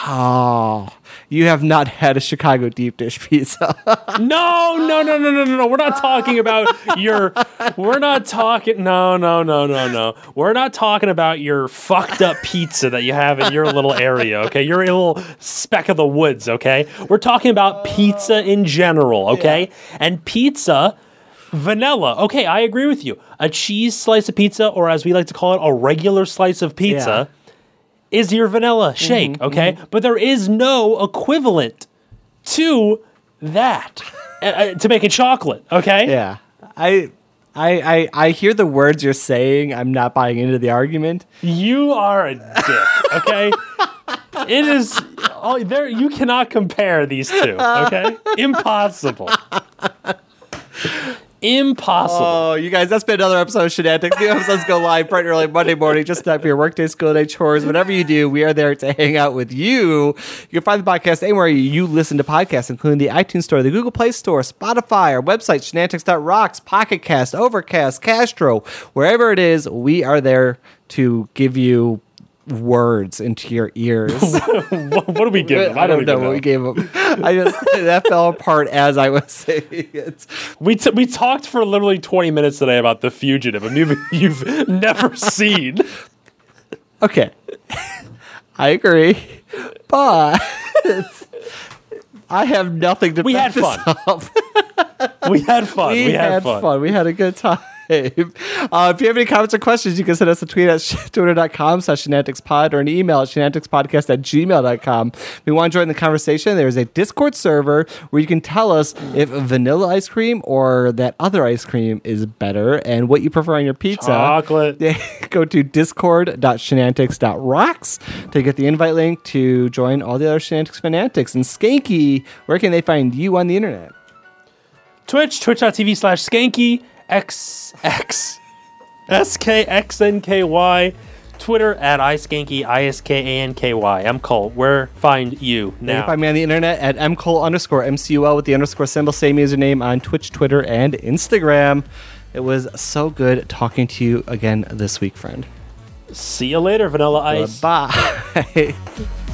oh you have not had a chicago deep dish pizza No, <laughs> no, no, no, no, no, no. We're not talking about your. We're not talking. No, no, no, no, no. We're not talking about your fucked up pizza that you have in your little area. Okay, your little speck of the woods. Okay, we're talking about pizza in general. Okay, and pizza. Vanilla. Okay, I agree with you. A cheese slice of pizza, or as we like to call it, a regular slice of pizza, is your vanilla shake. okay, but there is no equivalent to that <laughs> uh, uh, to make a chocolate. Okay. yeah I, I i i hear the words you're saying i'm not buying into the argument You are a dick. Okay. it is. Oh, there. You cannot compare these two. Okay. <laughs> Impossible. Impossible. Oh, you guys, that's been another episode of Shenantics. New episodes go live bright and early Monday morning, just for your workday, school day, chores, whatever you do. We are there to hang out with you. You can find the podcast anywhere you listen to podcasts, including the iTunes Store, the Google Play Store, Spotify, our website, shenantics.rocks, Pocket Cast, Overcast, Castro. Wherever it is, we are there to give you words into your ears. <laughs> what, do we give them? I don't know what we gave them. I just, that fell apart as I was <laughs> saying it. We, t- we talked for literally 20 minutes today about The Fugitive, a movie <laughs> you've never seen. Okay. I agree. But I have nothing to We had fun. We had fun. We, had, fun. We had a good time. Uh, if you have any comments or questions, you can send us a tweet at <laughs> twitter.com slash shenanticspod or an email at shenanticspodcast at gmail.com. If you want to join the conversation, there's a Discord server where you can tell us if vanilla ice cream or that other ice cream is better and what you prefer on your pizza. Chocolate. <laughs> Go to discord.shenantics.rocks to get the invite link to join all the other Shenantics fanatics. And Skanky, where can they find you on the internet? Twitch, twitch.tv slash skanky, xx, skxnky, Twitter at iskanky, I-S-K-A-N-K-Y. I'm Cole. Where find you You can now? find me on the internet at mcole underscore mcul with the underscore symbol, same username on Twitch, Twitter, and Instagram. It was so good talking to you again this week, friend. See you later, Vanilla Ice. Bye. <laughs>